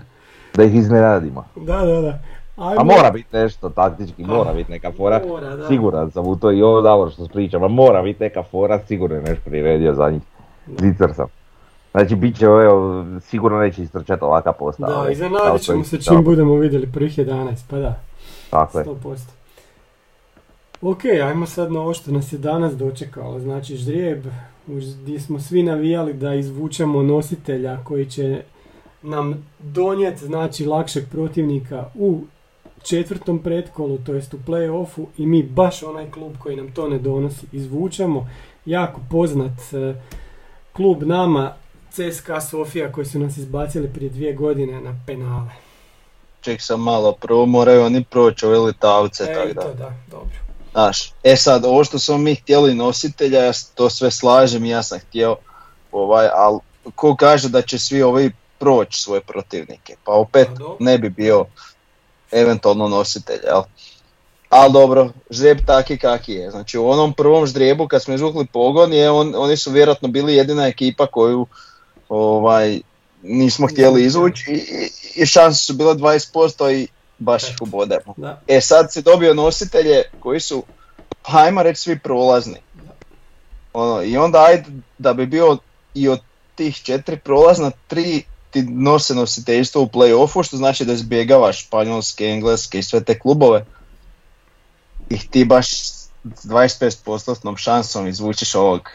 Da ih iznenadimo. Da, da, da. Ajmo. A mora biti nešto taktički, mora biti neka fora. Mora, da. Siguran sam u to i ovo Davor što pričam, a mora biti neka fora, sigurno je nešto priredio za njih. Zicar sam. Znači bit će, evo, sigurno neće istrčati ovaka postava. Da, iznenadit ćemo se čim budemo vidjeli prvih 11, pa da. Tako je. 100%. Ok, ajmo sad na ovo što nas je danas dočekalo. Znači ždrijeb, gdje smo svi navijali da izvučemo nositelja koji će nam donijeti znači lakšeg protivnika u četvrtom pretkolu, to jest u play-offu i mi baš onaj klub koji nam to ne donosi izvučemo. Jako poznat eh, klub nama, CSKA Sofija koji su nas izbacili prije dvije godine na penale. Ček sam malo, prvo moraju oni proći ove litavce, E, tako da. to da, dobro. Znaš, e sad, ovo što smo mi htjeli nositelja, ja to sve slažem i ja sam htio, ovaj, ali ko kaže da će svi ovi proći svoje protivnike, pa opet Pa ne bi bio eventualno nositelj, jel? Ali dobro, ždrijeb taki kaki je. Znači u onom prvom ždrijebu kad smo izvukli pogon je on, oni su vjerojatno bili jedina ekipa koju ovaj, nismo htjeli izvući i, i, i šanse su bile 20% i baš ih ubodemo. Da. E sad si dobio nositelje koji su, pa ajmo reći svi prolazni. Ono, I onda ajde da bi bio i od tih četiri prolazna, tri ti nose nositeljstvo u play-offu, što znači da izbjegavaš španjolske, engleske i sve te klubove. I ti baš s 25% šansom izvučeš ovog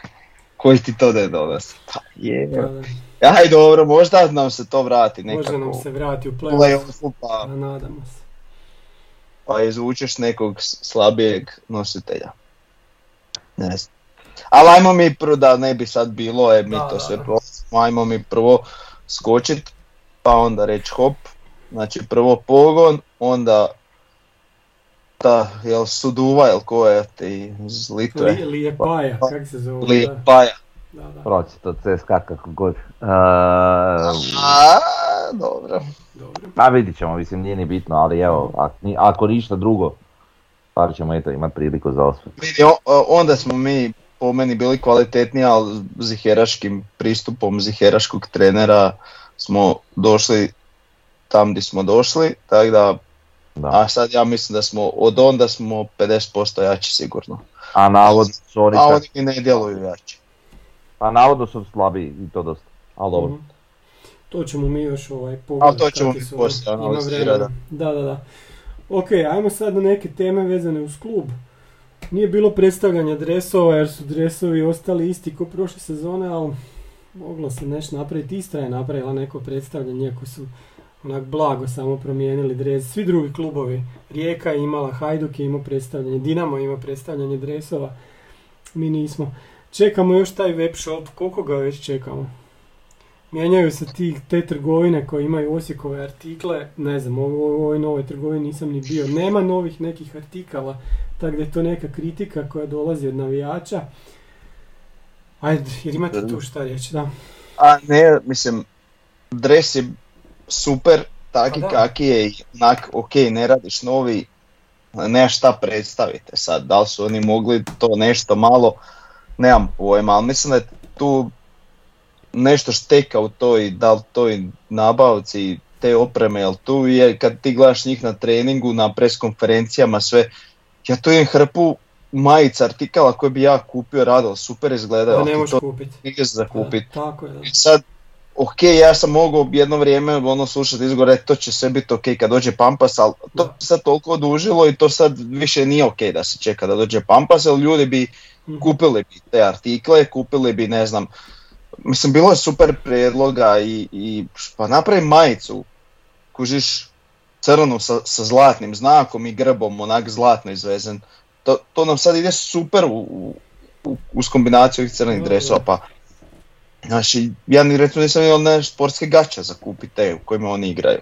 koji ti to donosi. Pa je. Aj dobro, možda nam se to vrati nekako Može nam se vrati u u play-off, play-offu pa, nadamo se. pa izvučeš nekog slabijeg nositelja. Ne znam. Ali ajmo mi prvo da ne bi sad bilo, e, mi Da, to da, sve da. prolazimo, ajmo mi prvo skočit, pa onda reći hop, znači prvo pogon, onda ta, jel Suduva, jel ko je ti iz Litve? Li, Lijepaja, kak se zove? Lijepaja. Da, da, da, Proći to CSKA kako god. Uh, A, dobro. dobro. Pa vidit ćemo, mislim nije ni bitno, ali evo, ako, ni- ako ništa drugo, par ćemo eto imati priliku za osvrt. Vidi, o- onda smo mi po meni bili kvalitetniji, ali ziheraškim pristupom ziheraškog trenera smo došli tam gdje smo došli, tako da, Da. a sad ja mislim da smo, od onda smo 50% jači sigurno. A navodno su oni, A oni i ne djeluju jači. A navodno su slabiji i to dosta. Ali dobro. Mhm. To ćemo mi još ovaj pogledati. Ali to ćemo mi su, poslije ima analizirati, vremena. Da, da, da. Ok, ajmo sad na neke teme vezane uz klub. Nije bilo predstavljanja dresova jer su dresovi ostali isti ko prošle sezone, ali moglo se nešto napraviti. Istra je napravila neko predstavljanje, iako su onak blago samo promijenili dres. Svi drugi klubovi, Rijeka je imala, Hajduk je imao predstavljanje, Dinamo ima predstavljanje dresova, mi nismo. Čekamo još taj web shop, koliko ga već čekamo? Mijenjaju se ti, te trgovine koje imaju Osijekove artikle, ne znam, u ovoj novoj trgovini nisam ni bio. Nema novih nekih artikala, tako da je to neka kritika koja dolazi od navijača. Ajde, jer imate tu šta reći, da. A ne, mislim, dres je super, taki Pa kaki je, onak, ok, ne radiš novi, nemaš šta predstavite sad, da li su oni mogli to nešto malo, nemam pojma, ali mislim da je tu nešto šteka u toj, da li toj nabavci te opreme, jel tu je, kad ti gledaš njih na treningu, na pres konferencijama, sve, ja tu imam hrpu majica, artikala koje bi ja kupio, rado, super izgledaju, ne možeš kupiti. nije za kupiti. Tako je. I sad, ok, ja sam mogao jedno vrijeme ono slušati izgovor, e, to će sve biti ok kad dođe Pampas, ali to sad toliko odužilo i to sad više nije ok da se čeka da dođe Pampas, jer ljudi bi Mhm. kupili bi te artikle, kupili bi ne znam, mislim bilo je super prijedloga i, i pa napravi majicu, kužiš crnu sa, sa zlatnim znakom i grbom, onak zlatno izvezen. To, to nam sad ide super u, u, uz kombinaciju ovih crnih dresova, pa Znači, ja ni recimo nisam imao ne sportske gaće za kupiti te u kojima oni igraju.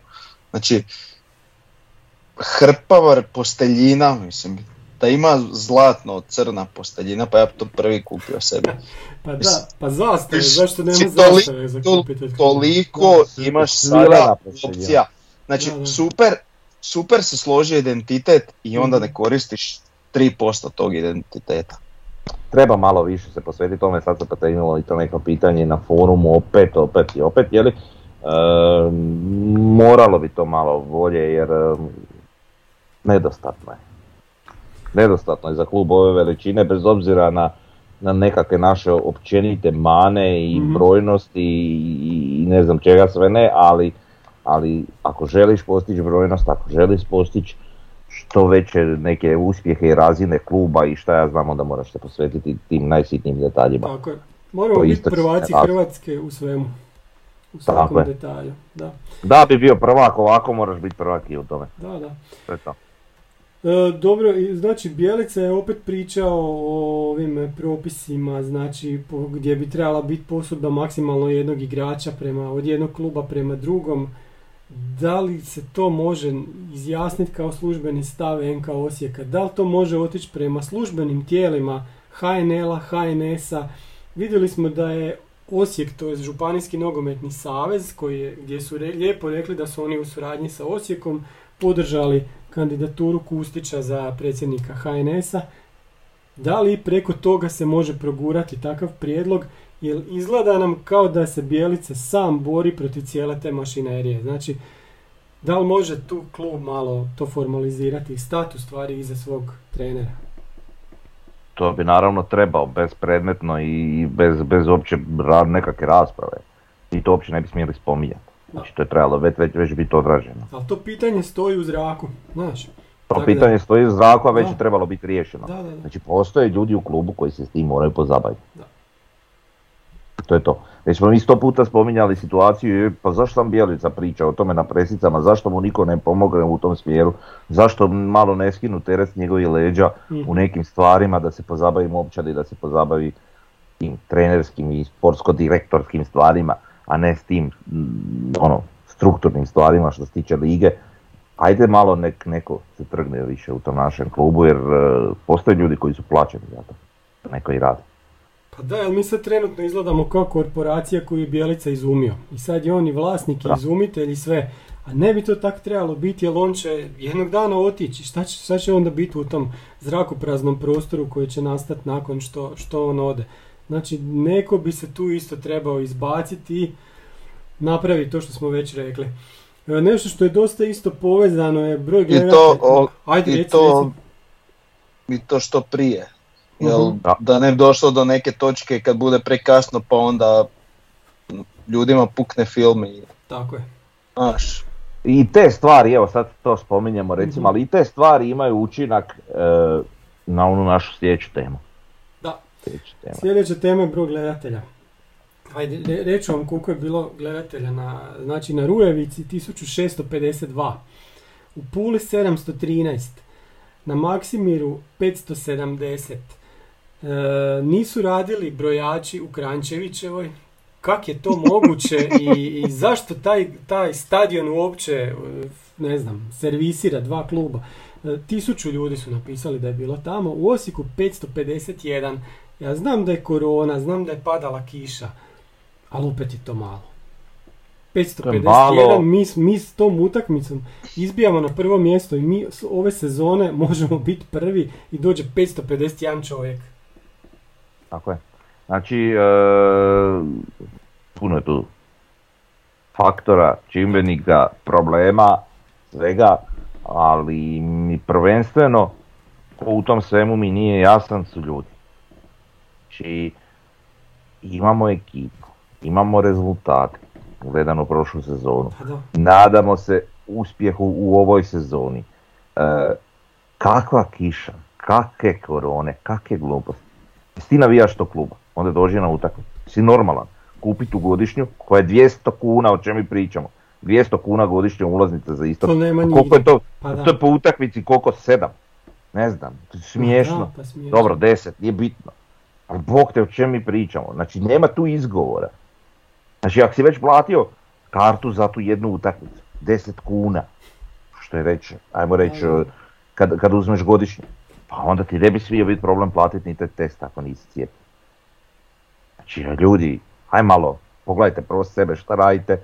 Znači, hrpavar posteljina, mislim, da ima zlatno crna posteljina, pa ja bi to prvi kupio sebi. Pa da, pa zastave, zašto nema toli- zastave za od Toliko Da. imaš sada opcija. Znači, Da, da. super, super se složi identitet i onda Mhm. ne koristiš 3% tog identiteta. Treba malo više se posvetiti tome, sad se potegnulo i to neko pitanje na forumu opet, opet i opet, jeli? E, moralo bi to malo volje jer e, nedostatno je. Nedostatno je za klub ove veličine bez obzira na, na nekakve naše općenite mane i Mhm. brojnosti i, i ne znam čega sve ne, ali, ali ako želiš postići brojnost, ako želiš postići što veće neke uspjehe i razine kluba i šta ja znam, onda moraš se posvetiti tim najsitnijim detaljima. Tako je. Moramo To biti prvaci tako. Hrvatske u svemu. U Tako svakom je. detalju. Da, Da bi bio prvak, ovako moraš biti prvak i u tome. da, da. To je to. E, dobro, znači Bjelica je opet pričao o ovim propisima, znači po, gdje bi trebala biti posudba maksimalno jednog igrača prema, od jednog kluba prema drugom. Da li se to može izjasniti kao službeni stav NK Osijeka? Da li to može otići prema službenim tijelima HNL-a, HNS-a? Vidjeli smo da je Osijek, to je Županijski nogometni savez, koji je, gdje su re- lijepo rekli da su oni u suradnji sa Osijekom podržali kandidaturu Kustića za predsjednika HNS-a. Da li preko toga se može progurati takav prijedlog? Jer izgleda nam kao da se Bijelica sam bori protiv cijele te mašinerije. Znači, da li može tu klub malo to formalizirati i stati u stvari iza svog trenera? To bi naravno trebao bespredmetno i bez, bez uopće ra- nekakve rasprave. I to uopće ne bi smjeli spominjati. Znači to je trebalo već, već, već biti odraženo. Ali to pitanje stoji u zraku, znaš. To Tako da- pitanje stoji u zraku, a već Da. je trebalo biti riješeno. Da, da, da. Znači postoje ljudi u klubu koji se s tim moraju pozabaviti. To je to. Već smo mi sto puta spominjali situaciju, pa zašto sam Bjelica priča o tome na presicama, zašto mu niko ne pomogne u tom smjeru, zašto malo ne skinu teret njegovih leđa Mhm. u nekim stvarima da se pozabavi momčadi, da se pozabavi tim trenerskim i sportsko-direktorskim stvarima, a ne s tim mm, ono, strukturnim stvarima što se tiče lige. Ajde malo nek neko se trgne više u tom našem klubu jer e, postoje ljudi koji su plaćeni za to. Neko i radi. Pa da, jer mi sad trenutno izgledamo kao korporacija koju je Bjelica izumio. I sad je on i vlasnik i izumitelj i sve. A ne bi to tako trebalo biti jer on će jednog dana otići. Šta će, šta će onda biti u tom zrakopraznom prostoru koji će nastati nakon što, što on ode? Znači, neko bi se tu isto trebao izbaciti i napraviti to što smo već rekli. E, Nešto što je dosta isto povezano je broj I gledatelja. to, o, Ajde, i reci, to, reci. i to što prije. Jel, Mhm. Da. da ne bi došlo do neke točke kad bude prekasno pa onda ljudima pukne film i Tako je. znaš, I te stvari, evo sad to spominjemo recimo, Mhm. ali i te stvari imaju učinak e, na onu našu sljedeću temu. Da. Sljedeću temu. Sljedeća tema je broj gledatelja. Ajde, re- reću vam koliko je bilo gledatelja na, znači na Rujevici 1652, u Puli 713, na Maksimiru 570. E, nisu radili brojači u Krančevićevoj, kak je to moguće i, i zašto taj, taj stadion uopće, e, ne znam, servisira dva kluba. E, Tisuću ljudi su napisali da je bilo tamo, u Osijeku 551. Ja znam da je korona, znam da je padala kiša, ali opet je to malo. 551, malo. mi, mi s tom utakmicom izbijamo na prvo mjesto i mi ove sezone možemo biti prvi i dođe 551 čovjek. Tako je. Znači, e, puno je tu faktora, čimbenika, problema, svega, ali mi prvenstveno u tom svemu mi nije jasan su ljudi. Znači, imamo ekipu, imamo rezultate, gledano prošlu sezonu. Pa da. Nadamo se uspjehu u ovoj sezoni. E, kakva kiša, kakve korone, kakve gluposti. Jesi ti navijaš tog kluba, onda dođi na utakmicu. Si normalan. Kupi tu godišnju koja je 200 kuna, o čemu mi pričamo. 200 kuna godišnja ulaznica za isto. To nema koliko je to? Pa. To je po utakmici koliko? Sedam? Ne znam, to je smiješno. Da, pa smiješno. Dobro, 10, nije bitno. Ali bog te o čem mi pričamo. Znači nema tu izgovora. Znači ako si već platio kartu za tu jednu utakmicu, 10 kuna, što je već, ajmo reći, kad, kad uzmeš godišnje, pa onda ti ne bi smio biti problem platiti ni taj test ako nisi cijepljen. Znači ljudi, aj malo, pogledajte prvo sebe šta radite,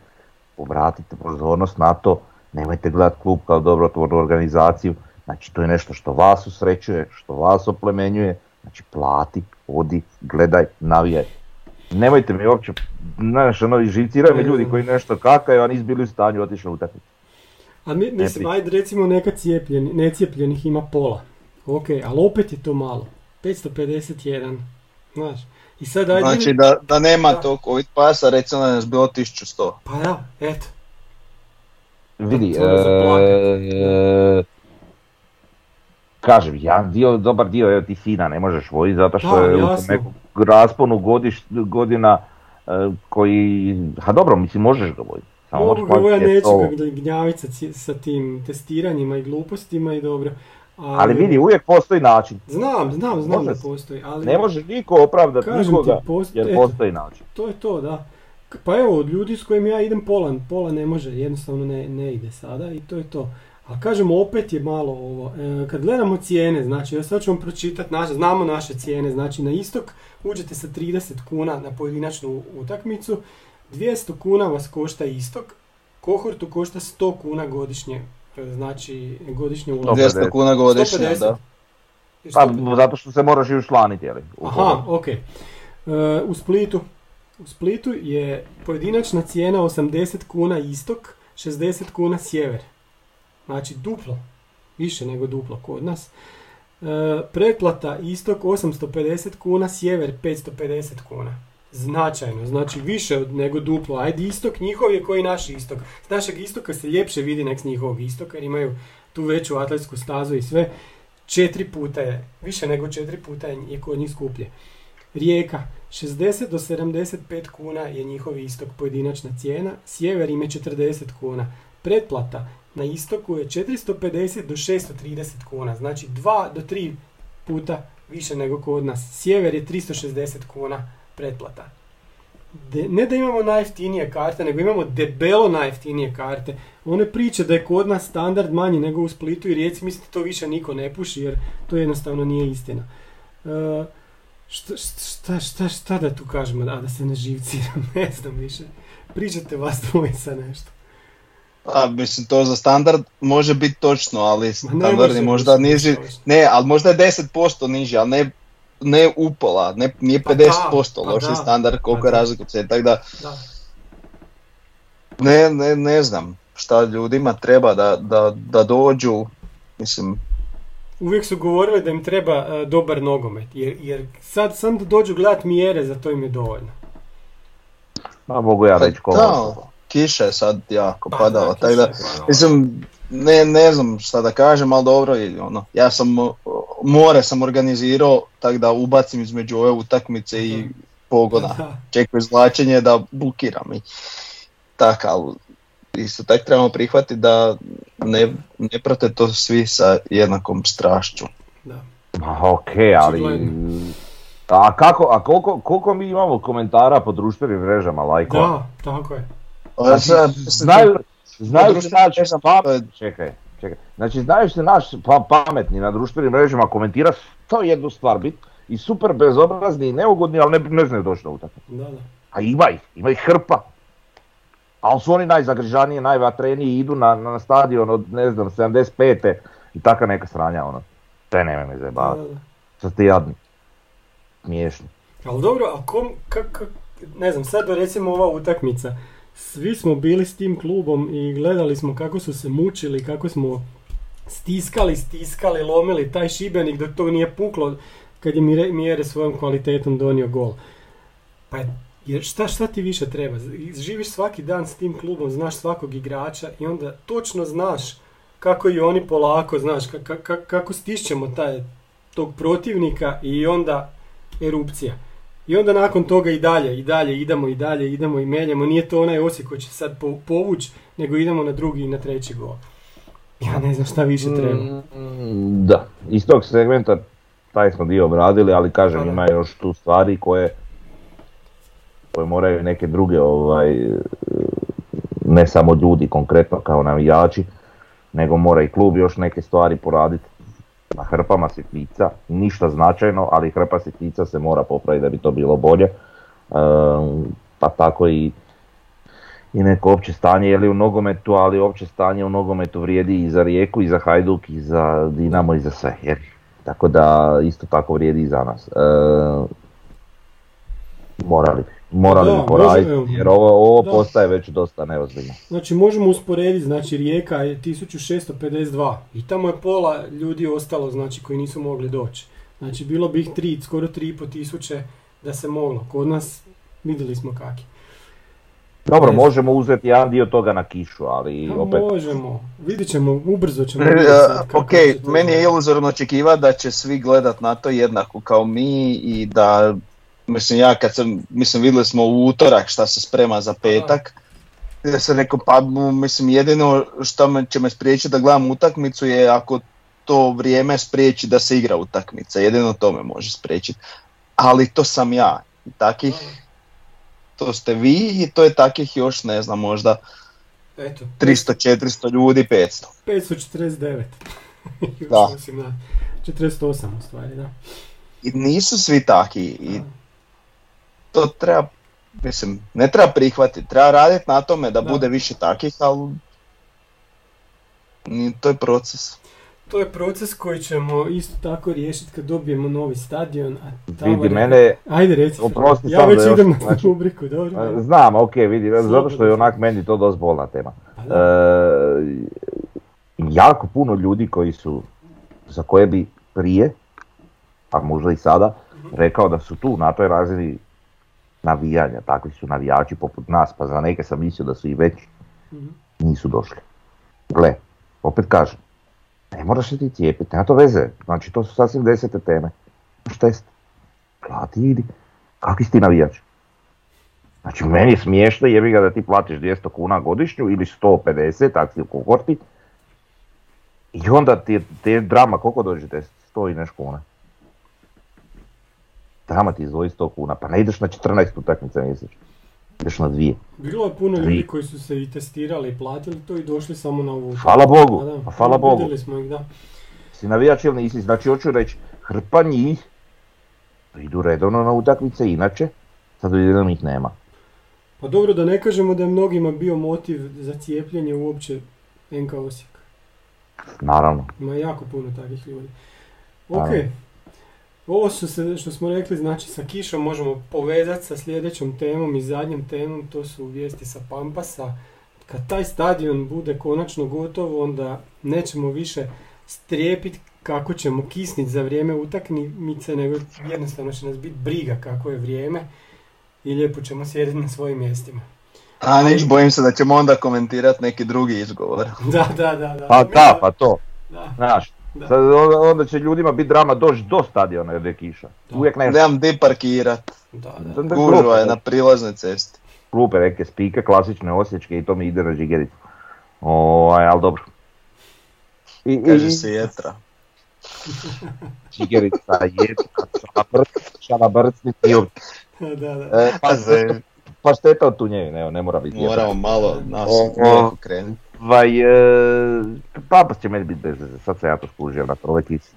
obratite pozornost na to, nemojte gledati klub kao dobrotvornu organizaciju, znači to je nešto što vas usrećuje, što vas oplemenjuje, znači plati, odi, gledaj, navijaj. Nemojte mi uopće, znaš, ono, živciraju mi ljudi koji nešto kakaju, a nisu bili u stanju otići na utakmicu. A mi, mislim, ajde recimo neka cijepljeni, necijepljenih ima pola. Ok, ali opet je to malo. 551. Znaš. I sad ajde... Znači da, da nema Da. tog covid pasa, recimo da je nas bilo 1100. Pa da, eto. Vidi, To e, kažem, ja dio, dobar dio evo ti sina ne možeš voditi zato što Da, je u nekom rasponu godiš, godina e, koji, ha dobro, mislim možeš ga voditi. Samo ga, ja neću to- ga gnjaviti sa, ci- sa tim testiranjima i glupostima i dobro. Ali vidi, uvijek postoji način. Znam, znam, znam da postoji, ali Ne može niko opravdati nikoga jer eto. postoji način. to je to, da. Pa evo, od ljudi s kojim ja idem pola, pola ne može, jednostavno ne, ne ide sada i to je to. A kažemo, opet je malo ovo. E, kad gledamo cijene, znači, ja sad ću vam pročitati, naše, znamo naše cijene, znači na istok uđete sa 30 kuna na pojedinačnu utakmicu, 200 kuna vas košta istok, kohortu košta 100 kuna godišnje, znači godišnje ulaz. 200 kuna godišnje, 150. da. Pa zato što se moraš i učlaniti, jeli? u Aha, ok. E, u Splitu. U Splitu je pojedinačna cijena 80 kuna istok, 60 kuna sjever. Znači duplo. Više nego duplo kod nas. E, pretplata istok 850 kuna, sjever 550 kuna. Značajno, znači više od nego duplo. Ajde istok njihov je koji naš istok. S našeg istoka se ljepše vidi nek s njihovog istoka jer imaju tu veću atletsku stazu i sve. Četiri puta je, više nego četiri puta je, kod njih skuplje. Rijeka, 60 do 75 kuna je njihov istok pojedinačna cijena, sjever im je 40 kuna. Pretplata na istoku je 450 do 630 kuna, znači 2 do 3 puta više nego kod nas. Sjever je 360 kuna pretplata. De- ne da imamo najjeftinije karte, nego imamo debelo najjeftinije karte. One priče da je kod nas standard manji nego u Splitu i Rijeci, mislim to više niko ne puši jer to jednostavno nije istina. E, šta, šta, šta, šta da tu kažemo, a da se ne živciram, [laughs] ne znam više. Pričate vas dvojica nešto. A, mislim, to za standard može biti točno, ali Ma ne standard može je možda niži. Ne, ali možda je 10% niži, ali ne, ne upola, ne, nije Pa da, 50% pa loši da, standard, koliko pa je da. razlika tako da Da. ne, ne, ne znam šta ljudima treba da, da, da dođu, mislim, Uvijek su govorili da im treba e, dobar nogomet, jer, jer sad sam da dođu gledat mjere, za to im je dovoljno. Pa mogu ja reći ko da, može. kiša je sad jako Pa padala, da, tako da, je mislim, ne, ne znam šta da kažem, ali dobro, ono, ja sam, more sam organizirao, tako da ubacim između ove utakmice i pogona. Da. Čekaju izvlačenje da bukiram i tak, ali isto tako trebamo prihvatiti da ne, ne prate to svi sa jednakom strašću. Da. Ok, ali... A kako, a koliko, koliko mi imamo komentara po društvenim mrežama, lajko? Da, tako je. A sad, Znaju, znaju se naći pa, to je- čekaj, čekaj. Znači znaju se naš pa, pametni na društvenim mrežama komentira to jednu stvar bit i super bezobrazni i neugodni, ali ne, ne znaju doći na utakmicu. Da, da. A ima ih, ima ih hrpa. Ali su oni najzagrižaniji, najvatreniji, idu na, na stadion od, ne znam, 75. i taka neka sranja, ono. Te nemoj me zajebavati. Sad ste jadni. Smiješni. Ali dobro, a kom, kak, kak- ne znam, sad recimo ova utakmica, svi smo bili s tim klubom i gledali smo kako su se mučili, kako smo stiskali, stiskali, lomili taj šibenik dok to nije puklo kad je Mjere svojom kvalitetom donio gol. Pa je- jer šta, šta ti više treba? Živiš svaki dan s tim klubom, znaš svakog igrača i onda točno znaš kako i oni polako, znaš, ka- ka- ka- kako stišćemo taj, tog protivnika i onda erupcija. I onda nakon toga i dalje, i dalje, idemo i dalje, idemo i meljemo. Nije to onaj Osijek koji će sad po- povući, nego idemo na drugi i na treći gol. Ja ne znam šta više treba. Mm, Da, iz tog segmenta taj smo dio obradili, ali kažem ima još tu stvari koje koje moraju neke druge ovaj ne samo ljudi konkretno kao navijači, nego mora i klub još neke stvari poraditi na hrpama sitnica, ništa značajno, ali hrpa sitnica se mora popraviti da bi to bilo bolje. Ehm, pa tako i i neko opće stanje je u nogometu, ali opće stanje u nogometu vrijedi i za Rijeku, i za Hajduk, i za Dinamo, i za sve. Jer, tako da isto tako vrijedi i za nas. E, morali bi, morali Da, poraditi, možemo. jer ovo, ovo Da. postaje već dosta neozbiljno. Znači možemo usporediti, znači Rijeka je 1652 i tamo je pola ljudi ostalo, znači koji nisu mogli doći. Znači bilo bi ih tri, skoro 3,5 tisuće da se moglo. Kod nas vidjeli smo kaki. Dobro, možemo uzeti jedan dio toga na kišu, ali Pa opet... možemo, vidjet ćemo, ubrzo ćemo E, vidjeti sad kako ok, meni je iluzorno očekivati da će svi gledat na to jednako kao mi i da, mislim ja kad sam, mislim vidjeli smo u utorak šta se sprema za petak, ja sam rekao pa mislim jedino što me, će me spriječiti da gledam utakmicu je ako to vrijeme spriječi da se igra utakmica, jedino to me može spriječiti. Ali to sam ja, takih, to ste vi i to je takih još ne znam možda Eto, 300, 400 ljudi, 500. 549. Da. [laughs] Mislim, da. 48 u stvari, da. I nisu svi taki i to treba, mislim, ne treba prihvatiti, treba raditi na tome da, Da. bude više takih, ali ni- to je proces. To je proces koji ćemo isto tako riješiti kad dobijemo novi stadion. A tamo Vidi re- mene, Ajde reci. Oprosti, ja već da još- idem na znači- rubriku, dobro. znam, ok, vidi, zato što je Slobodno. onak meni to dosta bolna tema. Pa E, jako puno ljudi koji su, za koje bi prije, a možda i sada, rekao da su tu na toj razini navijanja, takvi su navijači poput nas, pa za neke sam mislio da su i veći, Mhm. nisu došli. Gle, opet kažem, ne moraš se ti cijepiti, nema to veze, znači to su sasvim desete teme. Imaš test, plati idi, kakvi si ti navijač? Znači meni je smiješno jebi ga da ti platiš 200 kuna godišnju ili 150, tak si u kohorti, i onda ti je, ti je drama, koliko dođe test? 100 i nešto kuna. Drama ti izvoji 100 kuna, pa ne ideš na 14 utakmica mjesečno, ideš na dvije. Bilo je puno ljudi koji su se i testirali i platili to i došli samo na ovu. Hvala Bogu, Pa da, pa hvala Bogu. Vidjeli smo ih, da. Si navijač ili nisi, znači hoću reći, hrpa njih idu redovno na utakmice, inače, sad jednom ih nema. Pa dobro da ne kažemo da je mnogima bio motiv za cijepljenje uopće NK Osijek. Naravno. Ima jako puno takvih ljudi. Ok. Naravno. Ovo što, se, što smo rekli, znači sa kišom možemo povezati sa sljedećom temom i zadnjom temom, to su vijesti sa Pampasa. Kad taj stadion bude konačno gotov, onda nećemo više strijepiti kako ćemo kisniti za vrijeme utakmice, nego jednostavno će nas biti briga kako je vrijeme i lijepo ćemo sjediti na svojim mjestima. A niš, bojim se da ćemo onda komentirati neki drugi izgovor. [laughs] Da, da, da. da. Pa da, pa to, Da, znaš. Da. Sad onda onda će ljudima biti drama doći do stadiona jer je kiša. Da. Uvijek nešto. Nemam di parkirat. Da, da. Gužva je na prilaznoj cesti. Klupe neke spike, klasične osječke i to mi ide na žigericu. Ovaj, ali dobro. I, i- Kaže se jetra. [laughs] Žigerica, jetra, šalabrc, šalabrcni da, da. E, pa, pa šteta od tunjeve, ne, ne mora biti. moramo malo nas krenuti. Ovaj, e, papa će meni biti bez veze, sad se ja to skužio na trojkici.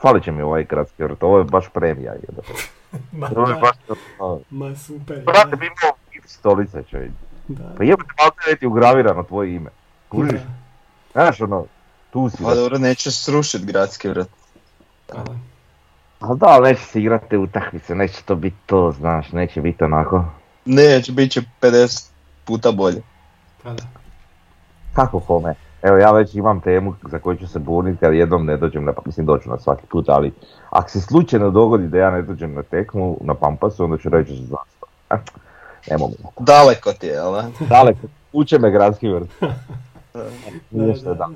Falit će mi ovaj gradski vrt, ovo je baš premija. [laughs] Ma, Ovo je da. baš... ono, Ma super. Brate, da. mi imamo stolice čovjek. Da. Pa jebote, malo ti ugravirano tvoje ime. Kužiš? Da, Znaš ono, tu si. Pa da- dobro, neće srušit gradski vrt. pa da. Ali da, ali neće se igrati te utakmice, neće to biti to, znaš, neće biti onako. Neće, bit će 50 puta bolje. Pa da. Kako kome? Evo ja već imam temu za koju ću se buniti kad jednom ne dođem na, pa mislim doću na svaki put, ali ako se slučajno dogodi da ja ne dođem na tekmu, na Pampasu, onda ću reći za zastav. Eh, Nemo mi. Daleko ti je, jel da? [laughs] Daleko, uče me gradski vrt. Što [laughs] da.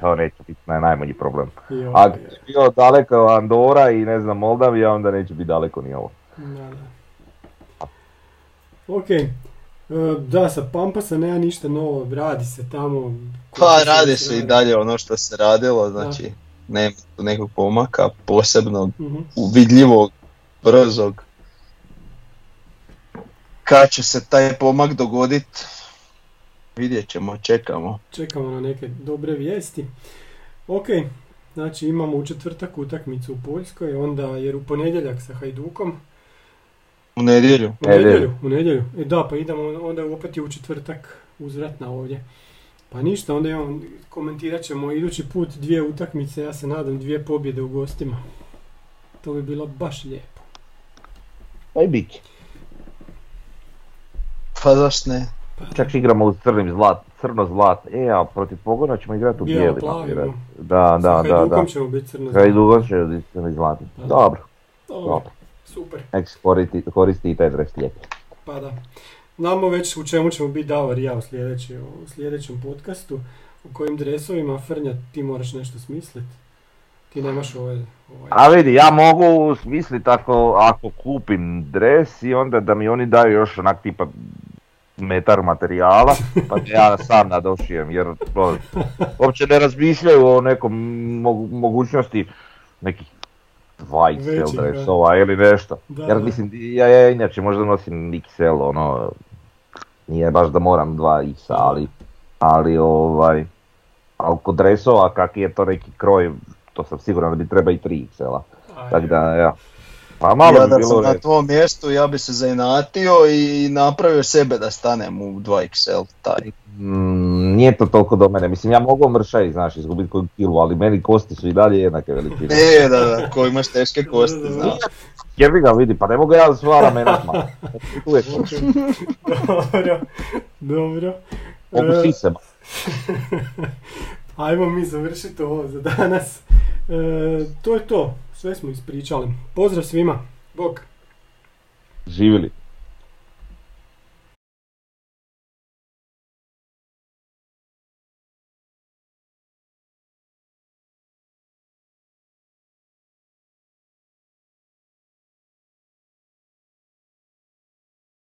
To neće biti naj, najmanji problem. I Ako je bio daleko Andora i ne znam Moldavija, onda neće biti daleko ni ovo. Da, da. Ok, da, sa Pampasa nema ništa novo, radi se tamo. Pa radi se i dalje ono što se radilo, znači nema tu nekog pomaka posebno Mhm. uvidljivog, brzog. Kad će se taj pomak dogodit, vidjet ćemo, čekamo. Čekamo na neke dobre vijesti. Ok, znači imamo u četvrtak utakmicu u Poljskoj, onda jer u ponedjeljak sa Hajdukom. U nedjelju. U Nedjelju. u nedjelju. E da, pa idemo onda opet i u četvrtak uzvratna ovdje. Pa ništa, onda imamo, komentirat ćemo idući put dvije utakmice, ja se nadam dvije pobjede u gostima. To bi bilo baš lijepo. Pa i bit. Pa zašto ne? Čak igramo u crnim zlat, crno zlat. E, a protiv pogona ćemo igrati u Bijelo, bijelima. Da, da, sa da, da. Hajdukom ćemo biti crno Hajdukom će biti crni zlatni. Da. Dobro, Dobro, dobro. Super. Nek koristi, koristi i taj dres. Pa da. Znamo već u čemu ćemo biti Davor i ja u, sljedeći, u sljedećem podcastu. U kojim dresovima, Frnja, ti moraš nešto smisliti. Ti nemaš ovaj... ovaj A vidi, ja mogu smislit ako, ako kupim dres i onda da mi oni daju još onak tipa metar materijala, pa ja [laughs] sam nadošijem, jer to, uopće ne razmišljaju o nekom mogu- mogućnosti nekih dva XL Većih, da. dresova ili nešto. Da, Jer mislim, ja, ja inače možda nosim XL, ono, nije baš da moram dva X, ali, ali ovaj, ali kod dresova kak je to neki kroj, to sam siguran da bi treba i 3 XL-a. Aj, Tako da, ja. Pa malo ja bi da bilo sam u na tvom mjestu, ja bi se zainatio i napravio sebe da stanem u 2XL taj. Mm, nije to toliko do mene, mislim ja mogu mršaj, znaš, izgubiti koju kilu, ali meni kosti su i dalje jednake veličine. E, da, da, ko imaš teške kosti, [laughs] znaš. Jer bi ga vidi, pa ne mogu ja sva ramena sma. Dobro, dobro. mogu E, sise. [laughs] Ajmo mi završiti ovo za danas. E, to je to, sve smo ispričali. Pozdrav svima, bok. Živjeli.